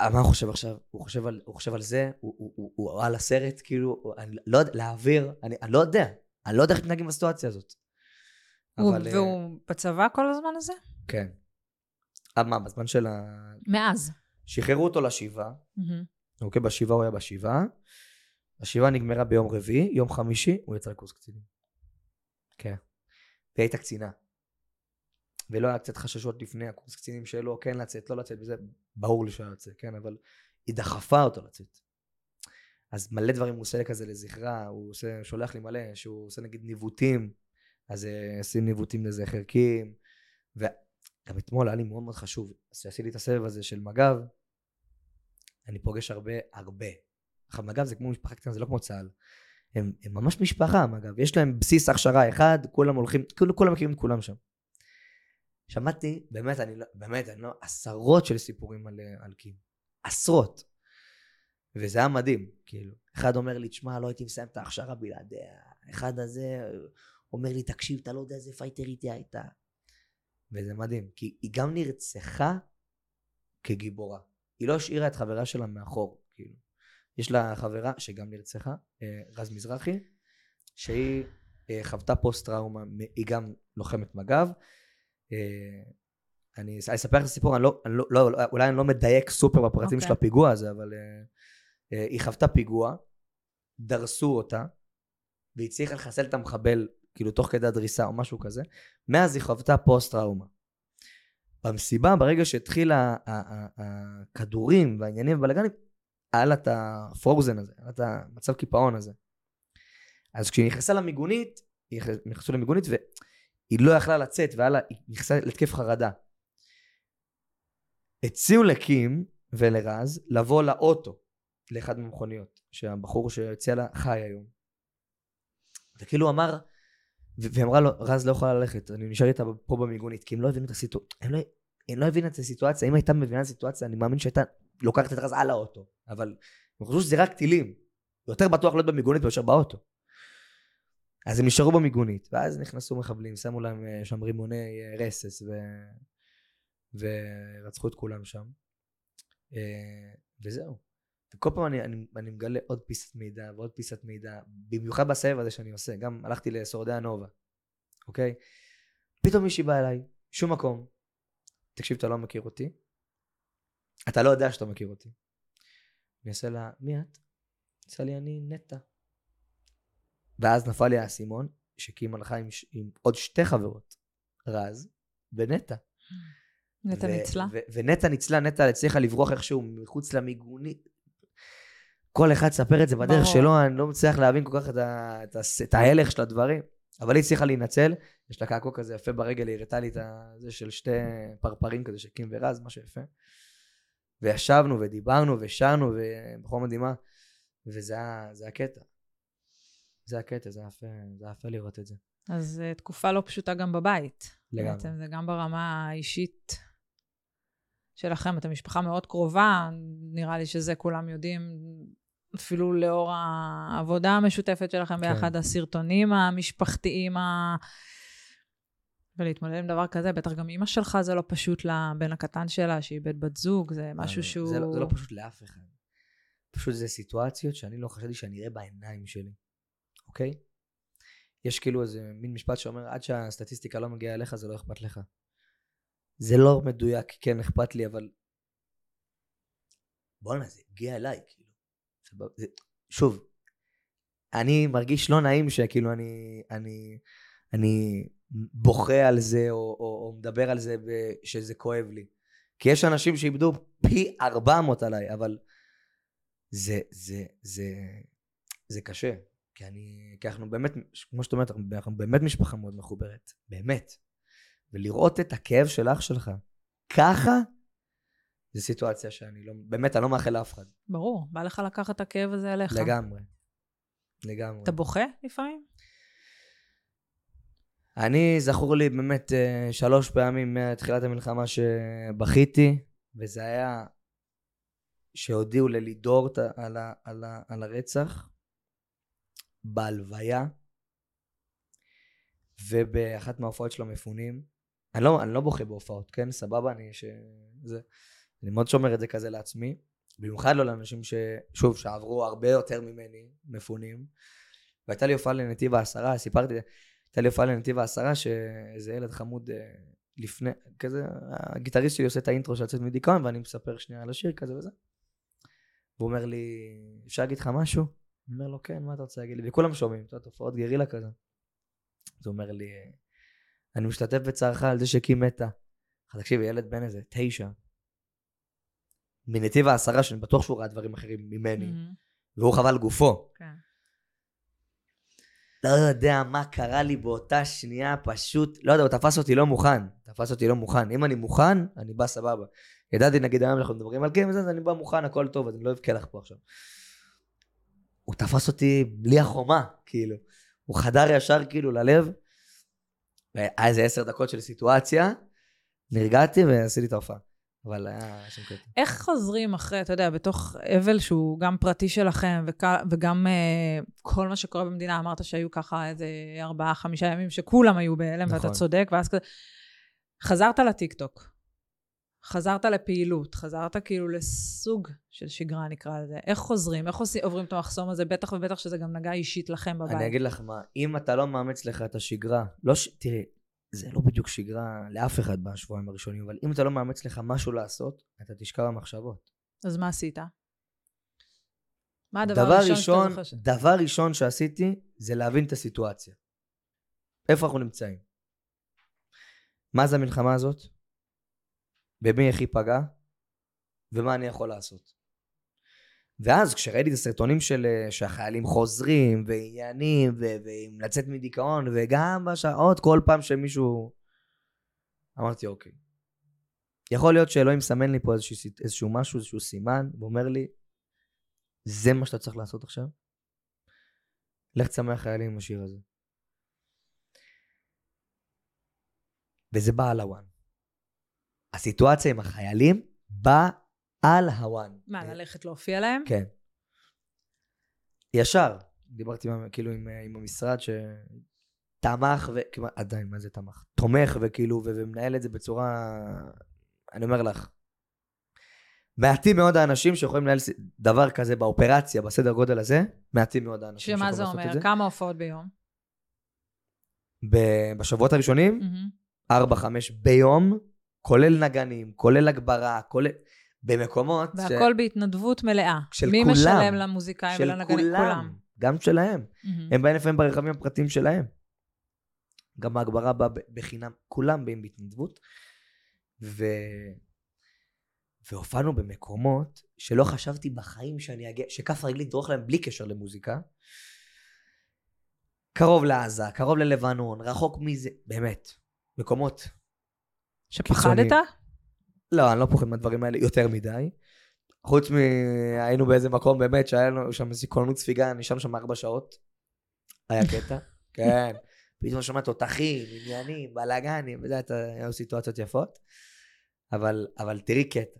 מה הוא חושב עכשיו? הוא חושב על, הוא חושב על זה? הוא, הוא, הוא, הוא על הסרט? כאילו, אני לא יודע, להעביר, אני, אני לא יודע, אני לא יודע איך מתנהגים בסיטואציה הזאת. הוא, אבל, והוא uh, בצבא כל הזמן הזה? כן. אה, מה, בזמן של ה... מאז. שחררו אותו לשבעה, mm-hmm. אוקיי, בשבעה הוא היה בשבעה, השבעה נגמרה ביום רביעי, יום חמישי הוא יצא לקורס קצינים. כן. והיא הייתה קצינה. ולא היה קצת חששות לפני הקורס קצינים שלו, כן לצאת, לא לצאת, וזה ברור לי שהוא יוצא, כן, אבל היא דחפה אותו לצאת. אז מלא דברים הוא עושה כזה לזכרה, הוא עושה, שולח לי מלא, שהוא עושה נגיד ניווטים, אז עושים ניווטים לזכר קים, וגם אתמול היה לי מאוד מאוד חשוב, אז שעשיתי את הסבב הזה של מג"ב, אני פוגש הרבה, הרבה. עכשיו מג"ב זה כמו משפחה קטנה, זה לא כמו צה"ל. הם, הם ממש משפחה, מג"ב. יש להם בסיס הכשרה אחד, כולם הולכים, כאילו כולם מכירים את כולם שם. שמעתי, באמת, אני לא, באמת, אני לא, עשרות של סיפורים על, על קים. עשרות. וזה היה מדהים, כאילו. אחד אומר לי, תשמע, לא הייתי מסיים את ההכשרה בלעדיה. אחד הזה אומר לי, תקשיב, אתה לא יודע איזה פייטרית היא הייתה. וזה מדהים, כי היא גם נרצחה כגיבורה. היא לא השאירה את חברה שלה מאחור, כאילו. יש לה חברה שגם נרצחה, אה, רז מזרחי, שהיא אה, חוותה פוסט טראומה, היא גם לוחמת מג"ב. אה, אני אספר לך את הסיפור, אני לא, אני לא, לא, אולי אני לא מדייק סופר בפרטים okay. של אוקיי. הפיגוע הזה, אבל היא חוותה פיגוע, דרסו אותה, והיא הצליחה לחסל את המחבל, כאילו תוך כדי הדריסה או משהו כזה, מאז היא חוותה פוסט טראומה. במסיבה, ברגע שהתחיל הכדורים והעניינים והבלאגנים, לה את הפרוזן הזה, לה את המצב קיפאון הזה. אז כשהיא נכנסה למיגונית, היא נכנסו למיגונית והיא לא יכלה לצאת, והיה לה, היא נכנסה להתקף חרדה. הציעו לקים ולרז לבוא לאוטו, לאחד מהמכוניות, שהבחור שהציע לה חי היום. וכאילו אמר, והיא אמרה לו, רז לא יכולה ללכת, אני נשאר איתה פה במיגונית, כי הם לא הבינו את הסיטואציה, הם לא, הם לא הבינו את הסיטואציה, אם הייתה מבינה את הסיטואציה, אני מאמין שהייתה לוקחת את רז על האוטו, אבל הם חושבו שזה רק טילים, יותר בטוח להיות במיגונית מאשר באוטו. אז הם נשארו במיגונית, ואז נכנסו מחבלים, שמו להם אה, שם רימוני אה, רסס, ו... ורצחו את כולם שם. אה, וזהו. וכל פעם אני, אני, אני מגלה עוד פיסת מידע ועוד פיסת מידע, במיוחד בסבב הזה שאני עושה, גם הלכתי לשורדי הנובה, אוקיי? פתאום מישהי באה אליי, שום מקום. תקשיב, אתה לא מכיר אותי, אתה לא יודע שאתה מכיר אותי. אני אעשה לה, מי את? עשה לי, אני נטע. ואז נפל לי האסימון, שקים הלכה עם, עם עוד שתי חברות, רז ונטע. נטע ניצלה? ונטע ניצלה, נטע הצליחה לברוח איכשהו מחוץ למיגונית. כל אחד ספר את זה בדרך ברור. שלו, אני לא מצליח להבין כל כך את, ה, את, ה, את ההלך של הדברים. אבל היא הצליחה להינצל, יש לה קעקוע כזה יפה ברגל, היא הראתה לי את זה של שתי פרפרים כזה של קים ורז, משהו יפה. וישבנו ודיברנו ושרנו, ובחורה מדהימה, וזה היה, זה הקטע. זה הקטע, זה יפה, זה יפה לראות את זה. אז uh, תקופה לא פשוטה גם בבית. לגמרי. בעצם זה גם ברמה האישית שלכם, אתם משפחה מאוד קרובה, נראה לי שזה כולם יודעים, אפילו לאור העבודה המשותפת שלכם כן. ביחד, הסרטונים המשפחתיים, ה... ולהתמודד עם דבר כזה, בטח גם אימא שלך זה לא פשוט לבן הקטן שלה, שאיבד בת זוג, זה משהו שהוא... זה לא, זה לא פשוט לאף אחד. פשוט זה סיטואציות שאני לא חשבתי שאני אראה בעיניים שלי, אוקיי? יש כאילו איזה מין משפט שאומר, עד שהסטטיסטיקה לא מגיעה אליך, זה לא אכפת לך. זה לא מדויק, כן אכפת לי, אבל... בואנה, זה הגיע אליי, כאילו. זה... שוב, אני מרגיש לא נעים שכאילו אני, אני, אני בוכה על זה, או, או, או מדבר על זה שזה כואב לי. כי יש אנשים שאיבדו פי 400 עליי, אבל זה, זה, זה, זה קשה. כי אני, כי אנחנו באמת, כמו שאת אומרת, אנחנו באמת משפחה מאוד מחוברת. באמת. ולראות את הכאב של אח שלך ככה, זו סיטואציה שאני לא, באמת, אני לא מאחל לאף אחד. ברור, בא לך לקחת את הכאב הזה אליך. לגמרי. לגמרי. אתה בוכה לפעמים? אני, זכור לי באמת אה, שלוש פעמים מתחילת המלחמה שבכיתי, וזה היה שהודיעו ללידור על, על, על הרצח, בהלוויה, ובאחת מההופעות של המפונים. אני לא, אני לא בוכה בהופעות, כן? סבבה, אני ש... זה... אני מאוד שומר את זה כזה לעצמי. במיוחד לא לאנשים ש... שוב, שעברו הרבה יותר ממני, מפונים. והייתה לי הופעה לנתיב העשרה, סיפרתי, הייתה לי הופעה לנתיב העשרה, שאיזה ילד חמוד אה, לפני, כזה, הגיטריסט שלי עושה את האינטרו של לצאת מדיכאון, ואני מספר שנייה על השיר כזה וזה. והוא אומר לי, אפשר להגיד לך משהו? אני אומר לו, כן, מה אתה רוצה להגיד לי? וכולם שומעים, אתה יודע, תופעות גרילה כזה. אז הוא אומר לי, אני משתתף בצערך על זה שקי מתה. תקשיב, ילד בן איזה תשע, מנתיב העשרה, שאני בטוח שהוא ראה דברים אחרים ממני, mm-hmm. והוא חבל גופו. כן. לא יודע מה קרה לי באותה שנייה, פשוט, לא יודע, הוא תפס אותי לא מוכן. תפס אותי לא מוכן. אם אני מוכן, אני בא סבבה. ידעתי, נגיד היום אנחנו מדברים על וזה, אז אני בא מוכן, הכל טוב, אז אני לא אבכה לך פה עכשיו. הוא תפס אותי בלי החומה, כאילו. הוא חדר ישר כאילו ללב. והיה איזה עשר דקות של סיטואציה, נרגעתי ועשיתי את ההופעה. אבל היה שם קטע. איך חוזרים אחרי, אתה יודע, בתוך אבל שהוא גם פרטי שלכם, וכ- וגם uh, כל מה שקורה במדינה, אמרת שהיו ככה איזה ארבעה, חמישה ימים שכולם היו בהלם, נכון. ואתה צודק, ואז כזה... חזרת לטיקטוק. חזרת לפעילות, חזרת כאילו לסוג של שגרה נקרא לזה. איך חוזרים? איך עושים, עוברים את המחסום הזה? בטח ובטח שזה גם נגע אישית לכם בבית. אני אגיד לך מה, אם אתה לא מאמץ לך את השגרה, לא ש... תראי, זה לא בדיוק שגרה לאף אחד בשבועיים הראשונים, אבל אם אתה לא מאמץ לך משהו לעשות, אתה תשכב במחשבות. אז מה עשית? מה הדבר הראשון שאתה זוכר? דבר ראשון שעשיתי זה להבין את הסיטואציה. איפה אנחנו נמצאים? מה זה המלחמה הזאת? במי איך ייפגע, ומה אני יכול לעשות. ואז כשראיתי את הסרטונים של אה, שהחיילים חוזרים, ועניינים, ו- ועם לצאת מדיכאון, וגם בשעות, כל פעם שמישהו... אמרתי, אוקיי. יכול להיות שאלוהים מסמן לי פה איזשהו, איזשהו משהו, איזשהו סימן, ואומר לי, זה מה שאתה צריך לעשות עכשיו? לך תשמח חיילים עם השיר הזה. וזה בא על הוואן. הסיטואציה עם החיילים באה על הוואן. מה, ללכת להופיע להם? כן. ישר. דיברתי כאילו עם, עם המשרד שתמך, ו... כמעט, עדיין, מה זה תמך? תומך וכאילו, ו... ומנהל את זה בצורה... אני אומר לך, מעטים מאוד האנשים שיכולים לנהל דבר כזה באופרציה, בסדר גודל הזה, מעטים מאוד האנשים שמה זה אומר? זה. כמה הופעות ביום? ב- בשבועות הראשונים, Mm-hmm. 4-5 ביום, כולל נגנים, כולל הגברה, כולל... במקומות... והכל ש... בהתנדבות מלאה. של מי כולם. משלם למוזיקאים של ולנגנים? כולם. גם שלהם. Mm-hmm. הם באים לפעמים ברכבים הפרטיים שלהם. גם ההגברה באה בחינם, כולם באים בהתנדבות. ו... והופענו במקומות שלא חשבתי בחיים שאני אגיע, שכף רגלי תדרוך להם בלי קשר למוזיקה. קרוב לעזה, קרוב ללבנון, רחוק מזה, באמת. מקומות. שפחדת? לא, אני לא פוחד מהדברים האלה יותר מדי. חוץ מ... היינו באיזה מקום באמת שהיה לנו שם איזושהי קולנות ספיגה, נשארנו שם ארבע שעות. היה קטע, כן. פתאום שומע תותחים, עניינים, בלאגנים, וזה, היו סיטואציות יפות. אבל, אבל תראי קטע.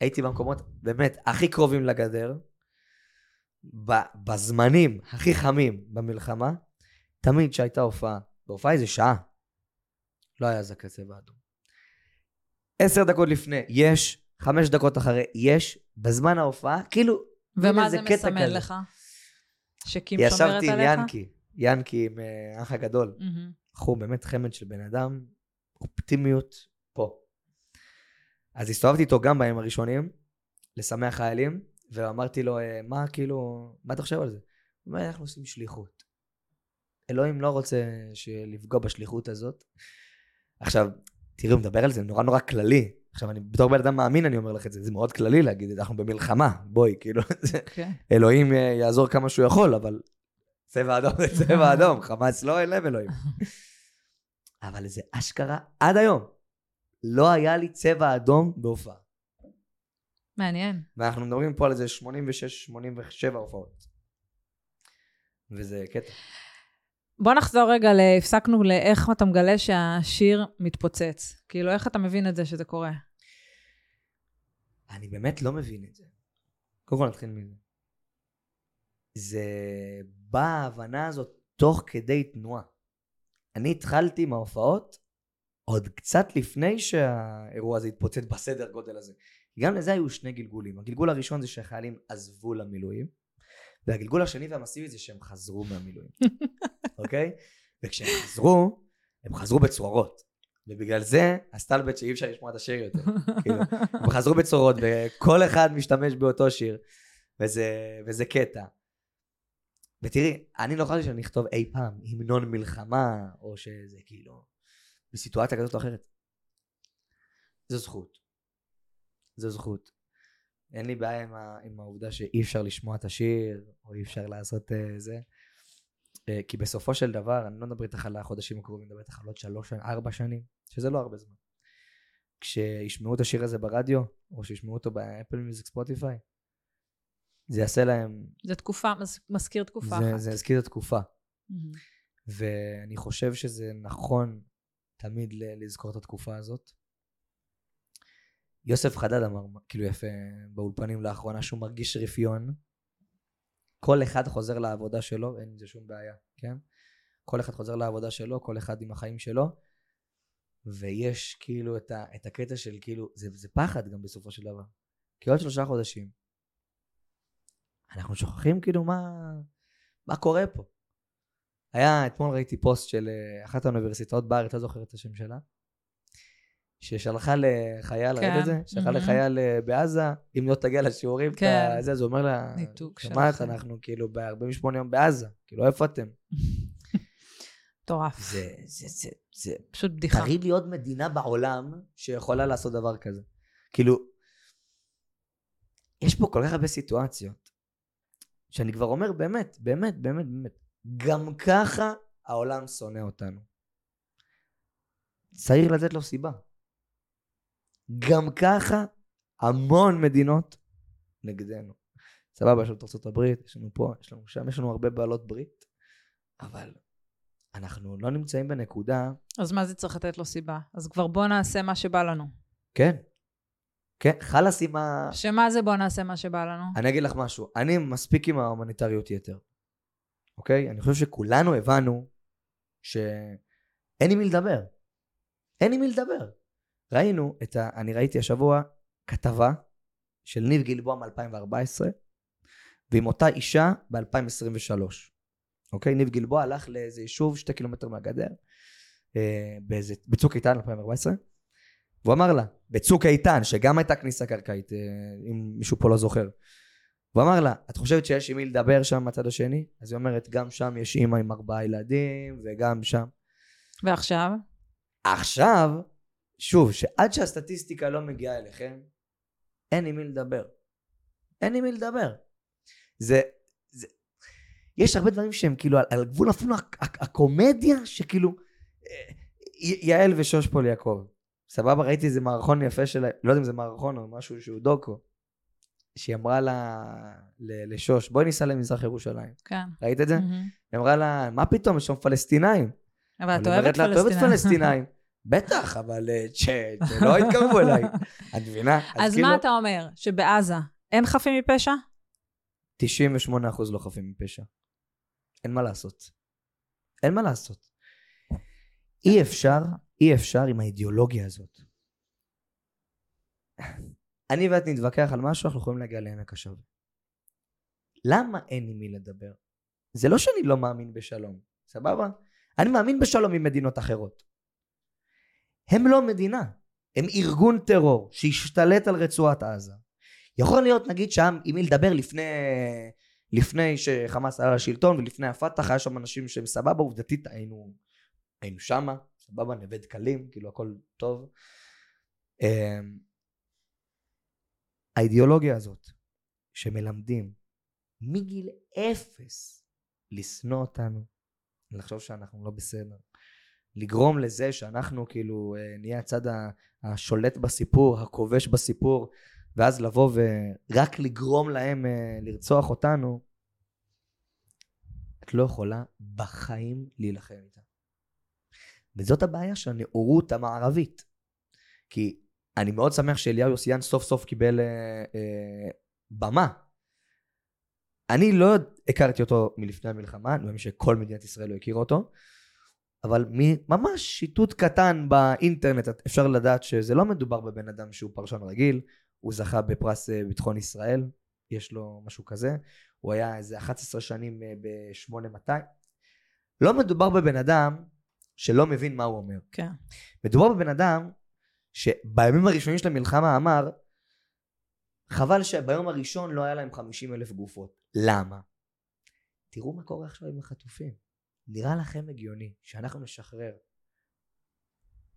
הייתי במקומות באמת הכי קרובים לגדר, בזמנים הכי חמים במלחמה, תמיד שהייתה הופעה, בהופעה איזה שעה, לא היה זקה צבע אדום. עשר דקות לפני, יש, חמש דקות אחרי, יש, בזמן ההופעה, כאילו, ומה זה מסמל כזה. לך? שקים שומרת ישבתי עליך? עם ינקי, ינקי עם אה, האח הגדול. בחור באמת חמד של בן אדם, אופטימיות פה. אז הסתובבתי איתו גם בימים הראשונים, לשמח חיילים, ואמרתי לו, "אה, מה כאילו, מה אתה חושב על זה? הוא אומר, אנחנו עושים שליחות. אלוהים לא רוצה לפגוע בשליחות הזאת. עכשיו, תראו, הוא מדבר על זה נורא נורא כללי. עכשיו, אני בתור בן אדם מאמין, אני אומר לך את זה, זה מאוד כללי להגיד את זה, אנחנו במלחמה, בואי, כאילו, זה- כן. אלוהים אה, יעזור כמה שהוא יכול, אבל צבע אדום זה צבע אדום, חמאס לא, להם אלוהים. אבל זה אשכרה, עד היום, לא היה לי צבע אדום בהופעה. מעניין. ואנחנו מדברים פה על איזה 86-87 הופעות. וזה קטע. בוא נחזור רגע, ל- הפסקנו לאיך אתה מגלה שהשיר מתפוצץ. כאילו, איך אתה מבין את זה שזה קורה? אני באמת לא מבין את זה. קודם כל נתחיל מזה. זה באה ההבנה הזאת תוך כדי תנועה. אני התחלתי עם ההופעות עוד קצת לפני שהאירוע הזה התפוצץ בסדר גודל הזה. גם לזה היו שני גלגולים. הגלגול הראשון זה שהחיילים עזבו למילואים, והגלגול השני והמסיבי זה שהם חזרו מהמילואים, אוקיי? וכשהם חזרו, הם חזרו בצרורות. ובגלל זה, הסטלבט שאי אפשר לשמוע את השיר יותר. כאילו, הם חזרו בצרורות, וכל אחד משתמש באותו שיר, וזה, וזה קטע. ותראי, אני לא חשבתי שאני אכתוב אי פעם המנון מלחמה, או שזה כאילו, בסיטואציה כזאת או אחרת. זו זכות. זו זכות. אין לי בעיה עם, ה, עם העובדה שאי אפשר לשמוע את השיר, או אי אפשר לעשות uh, זה. Uh, כי בסופו של דבר, אני לא מדבר איתך על החודשים הקרובים, אני מדבר איתך על עוד שלוש, ארבע שנים, שזה לא הרבה זמן. כשישמעו את השיר הזה ברדיו, או שישמעו אותו באפל מיוזיק ספוטיפיי, זה יעשה להם, זה תקופה, מז- מזכיר תקופה זה, אחת. זה יזכיר את התקופה. מהמם. ואני חושב שזה נכון תמיד לזכור את התקופה הזאת. יוסף חדד אמר, כאילו יפה, באולפנים לאחרונה, שהוא מרגיש רפיון. כל אחד חוזר לעבודה שלו, אין עם זה שום בעיה, כן? כל אחד חוזר לעבודה שלו, כל אחד עם החיים שלו, ויש כאילו את, ה, את הקטע של כאילו, זה, זה פחד גם בסופו של דבר. כי עוד שלושה חודשים, אנחנו שוכחים כאילו מה, מה קורה פה. היה, אתמול ראיתי פוסט של אה, אחת האוניברסיטאות בארץ, לא זוכר את השם שלה, ששלחה לחייל, כן, ראית את זה? שלחה מהמם. לחייל אה, בעזה, אם לא תגיע לשיעורים, כן. אתה- זה, הוא אומר לה, ניתוק שמעת, שלכם." אנחנו כאילו ב-48 יום בעזה, כאילו איפה אתם? מטורף. זה, זה, זה, זה, פשוט בדיחה. תראי לי עוד מדינה בעולם שיכולה לעשות דבר כזה. כאילו, יש פה כל כך הרבה סיטואציות, שאני כבר אומר, באמת, באמת, באמת, באמת, גם ככה העולם שונא אותנו. צריך לתת לו סיבה. גם ככה המון מדינות נגדנו. סבבה, יש לנו את ארצות הברית, יש לנו פה, יש לנו שם, יש לנו הרבה בעלות ברית, אבל אנחנו לא נמצאים בנקודה, אז מה זה צריך לתת לו סיבה? אז כבר בוא נעשה מה שבא לנו. כן, כן, חלאס עם ה... שמה זה בוא נעשה מה שבא לנו? אני אגיד לך משהו, אני מספיק עם ההומניטריות יתר, אוקיי? אני חושב שכולנו הבנו שאין עם מי לדבר. אין עם מי לדבר. ראינו את ה... אני ראיתי השבוע כתבה של ניב גלבוע מ-2014, ועם אותה אישה ב-2023. אוקיי? ניב גלבוע הלך לאיזה יישוב שתי קילומטר מהגדר, אה, באיזה, בצוק איתן 2014, והוא אמר לה, בצוק איתן, שגם הייתה כניסה קרקעית, אה, אם מישהו פה לא זוכר, הוא אמר לה, את חושבת שיש עם מי לדבר שם מהצד השני? אז היא אומרת, גם שם יש אימא עם ארבעה ילדים, וגם שם. ועכשיו? עכשיו, שוב, שעד שהסטטיסטיקה לא מגיעה אליכם, אין עם מי לדבר. אין עם מי לדבר. זה, זה, יש הרבה דברים שהם כאילו על, על גבול אפילו הק- הק- הקומדיה, שכאילו, אה, יעל ושוש פול יעקב. סבבה, ראיתי איזה מערכון יפה שלה, לא יודע אם זה מערכון או משהו שהוא דוקו, שהיא אמרה לה, ל- לשוש, בואי ניסע למזרח ירושלים. כן. ראית את זה? מהמם. היא אמרה לה, מה פתאום, יש שם פלסטינאים. אבל אוהבת את אוהבת פלסטינאים. בטח, אבל אה, שלא התקרבו אליי. את מבינה? אז כאילו, מה אתה אומר? שבעזה אין חפים מפשע? 98% לא חפים מפשע. אין מה לעשות. אין מה לעשות. אי אפשר, אי אפשר עם האידיאולוגיה הזאת. אני ואת נתווכח על משהו, אנחנו יכולים להגיע לעמק השווה. למה אין עם מי לדבר? זה לא שאני לא מאמין בשלום, סבבה? אני מאמין בשלום עם מדינות אחרות. הם לא מדינה, הם ארגון טרור שהשתלט על רצועת עזה. יכול להיות נגיד שם עם מי לדבר לפני, לפני שחמאס היה לשלטון ולפני הפתח היה שם אנשים שהם סבבה עובדתית היינו, היינו שמה סבבה נווה דקלים כאילו הכל טוב. אמ, האידיאולוגיה הזאת שמלמדים מגיל אפס לשנוא אותנו, לחשוב שאנחנו לא בסדר, לגרום לזה שאנחנו כאילו אה, נהיה הצד השולט בסיפור, הכובש בסיפור, ואז לבוא ורק לגרום להם אה, לרצוח אותנו, את לא יכולה בחיים להילחם איתה. וזאת הבעיה של הנאורות המערבית. כי אני מאוד שמח שאליהו יוסיאן סוף סוף קיבל אה, אה, במה. אני לא הכרתי אותו מלפני המלחמה, אני מאמין שכל מדינת ישראל לא הכירה אותו, אבל ממש שיטוט קטן באינטרנט אפשר לדעת שזה לא מדובר בבן אדם שהוא פרשן רגיל, הוא זכה בפרס אה, ביטחון ישראל, יש לו משהו כזה, הוא היה איזה 11 שנים אה, ב-8200. לא מדובר בבן אדם שלא מבין מה הוא אומר. כן. מדובר בבן אדם שבימים הראשונים של המלחמה אמר, חבל שביום הראשון לא היה להם 50 אלף גופות. למה? תראו מה קורה עכשיו עם החטופים. נראה לכם הגיוני שאנחנו נשחרר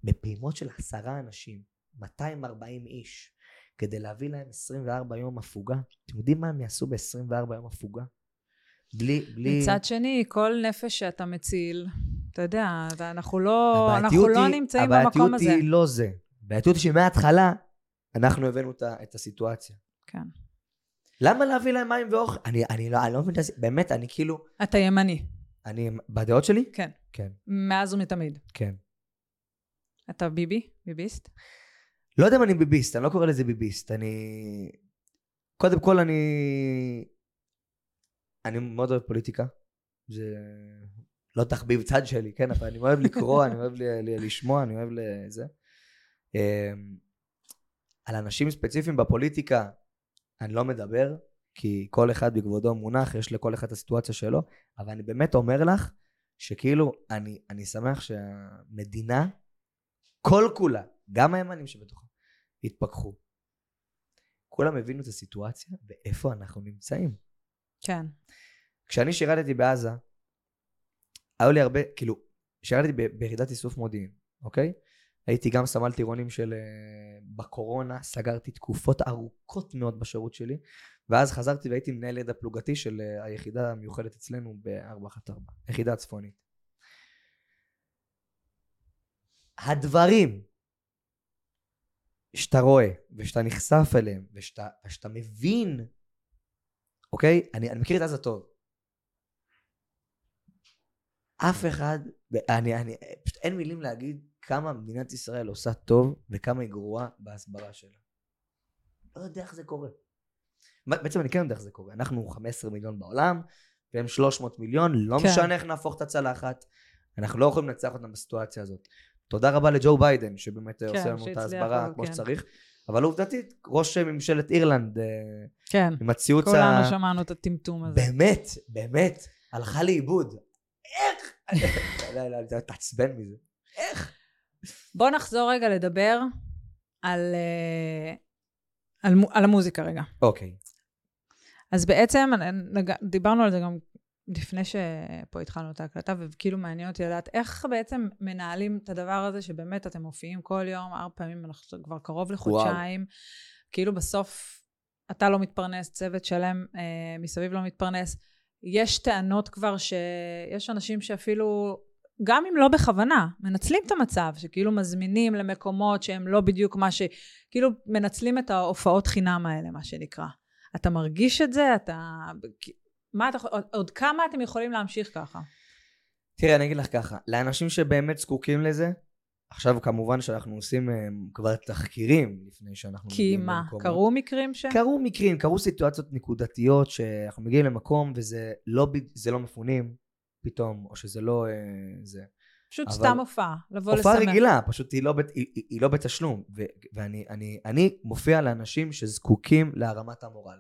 בפעימות של עשרה אנשים, 240 איש, כדי להביא להם 24 יום הפוגה? אתם יודעים מה הם יעשו ב-24 יום הפוגה? בלי, בלי... מצד שני, כל נפש שאתה מציל, אתה יודע, אנחנו לא, אנחנו לא היא- נמצאים במקום הזה. הבעייתיות היא לא זה. הבעייתיות היא שמההתחלה אנחנו הבאנו את את הסיטואציה. כן. למה להביא להם מים ואוכל? אני, אני, לא, אני לא מבין את זה, באמת, אני כאילו, אתה ימני, אני, בדעות שלי? כן. כן, מאז ומתמיד. כן. אתה ביבי? ביביסט? לא יודע אם אני ביביסט, אני לא קורא לזה ביביסט, אני... קודם כל אני... אני מאוד אוהב פוליטיקה, זה לא תחביב צד שלי, כן, אבל אני אוהב לקרוא, אני אוהב ל- ל- לשמוע, אני אוהב לזה. אמ, על אנשים ספציפיים בפוליטיקה אני לא מדבר, כי כל אחד בכבודו מונח, יש לכל אחד את הסיטואציה שלו, אבל אני באמת אומר לך, שכאילו, אני, אני שמח שהמדינה, כל כולה, גם הימנים שבתוכה, התפכחו. כולם הבינו את הסיטואציה ואיפה אנחנו נמצאים. כן. כשאני שירתתי בעזה, היו לי הרבה, כאילו, שירתתי ביחידת איסוף מודיעין, אוקיי? הייתי גם סמל טירונים של... אה, בקורונה, סגרתי תקופות ארוכות מאוד בשירות שלי, ואז חזרתי והייתי מנהל ידע פלוגתי של אה, היחידה המיוחדת אצלנו ב-414, היחידה הצפונית. הדברים שאתה רואה ושאתה נחשף אליהם ושאתה, ושאתה מבין, אוקיי? אני, אני מכיר את עזה טוב. אף אחד, אני, אני, פשוט אין מילים להגיד כמה מדינת ישראל עושה טוב וכמה היא גרועה בהסברה שלה. לא יודע איך זה קורה. בעצם אני כן יודע איך זה קורה. אנחנו 15 מיליון בעולם, והם 300 מיליון, לא כן. משנה איך נהפוך את הצלחת. אנחנו לא יכולים לנצח אותם בסיטואציה הזאת. תודה רבה לג'ו ביידן, שבאמת כן, עושה לנו את ההסברה כמו כן. שצריך. אבל עובדתית, ראש ממשלת אירלנד, אה, כן, עם הציוץ ה... כולנו שמענו את הטמטום הזה. באמת, באמת, הלכה לאיבוד. איך? לא, לא, לא, תעצבן מזה. איך? בוא נחזור רגע לדבר על, אה, על, על המוזיקה רגע. אוקיי. אז בעצם, דיברנו על זה גם לפני שפה התחלנו את ההקלטה, וכאילו מעניין אותי לדעת איך בעצם מנהלים את הדבר הזה, שבאמת אתם מופיעים כל יום, ארבע פעמים, אנחנו כבר קרוב לחודשיים. וואו. כאילו בסוף אתה לא מתפרנס, צוות שלם אה, מסביב לא מתפרנס. יש טענות כבר שיש אנשים שאפילו, גם אם לא בכוונה, מנצלים את המצב, שכאילו מזמינים למקומות שהם לא בדיוק מה ש... כאילו מנצלים את ההופעות חינם האלה, מה שנקרא. אתה מרגיש את זה? אתה... מה אתה, עוד, עוד כמה אתם יכולים להמשיך ככה? תראה, אני אגיד לך ככה, לאנשים שבאמת זקוקים לזה, עכשיו כמובן שאנחנו עושים um, כבר תחקירים לפני שאנחנו. כי מה, למקומות. קרו מקרים ש... קרו מקרים, קרו סיטואציות נקודתיות שאנחנו מגיעים למקום וזה לא, לא מפונים פתאום, או שזה לא... uh, זה. פשוט אבל... סתם הופעה, לבוא לשמח. הופעה רגילה, פשוט היא לא, בת, היא, היא, היא לא בתשלום. ו, ואני אני, אני מופיע לאנשים שזקוקים להרמת המורל.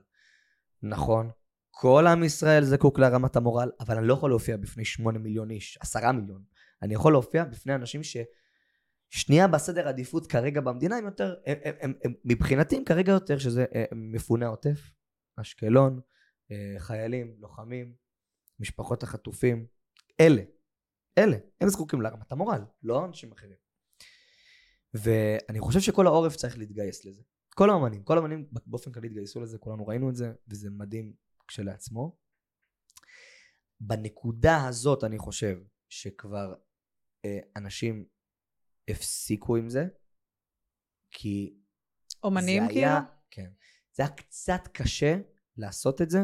נכון, כל עם ישראל זקוק להרמת המורל, אבל אני לא יכול להופיע בפני שמונה מיליון איש, עשרה מיליון. אני יכול להופיע בפני אנשים ששנייה בסדר עדיפות כרגע במדינה הם יותר, הם, הם, הם, הם מבחינתי הם כרגע יותר, שזה אה, מפוני העוטף, אשקלון, אה, חיילים, לוחמים, משפחות החטופים, אלה, אלה, הם זקוקים להרמת המורל, לא אנשים אחרים. ואני חושב שכל העורף צריך להתגייס לזה. כל האמנים, כל האמנים באופן כללי התגייסו לזה, כולנו ראינו את זה, וזה מדהים כשלעצמו. בנקודה הזאת אני חושב שכבר אה, אנשים הפסיקו עם זה, כי אומנים כאילו? כן. זה היה קצת קשה לעשות את זה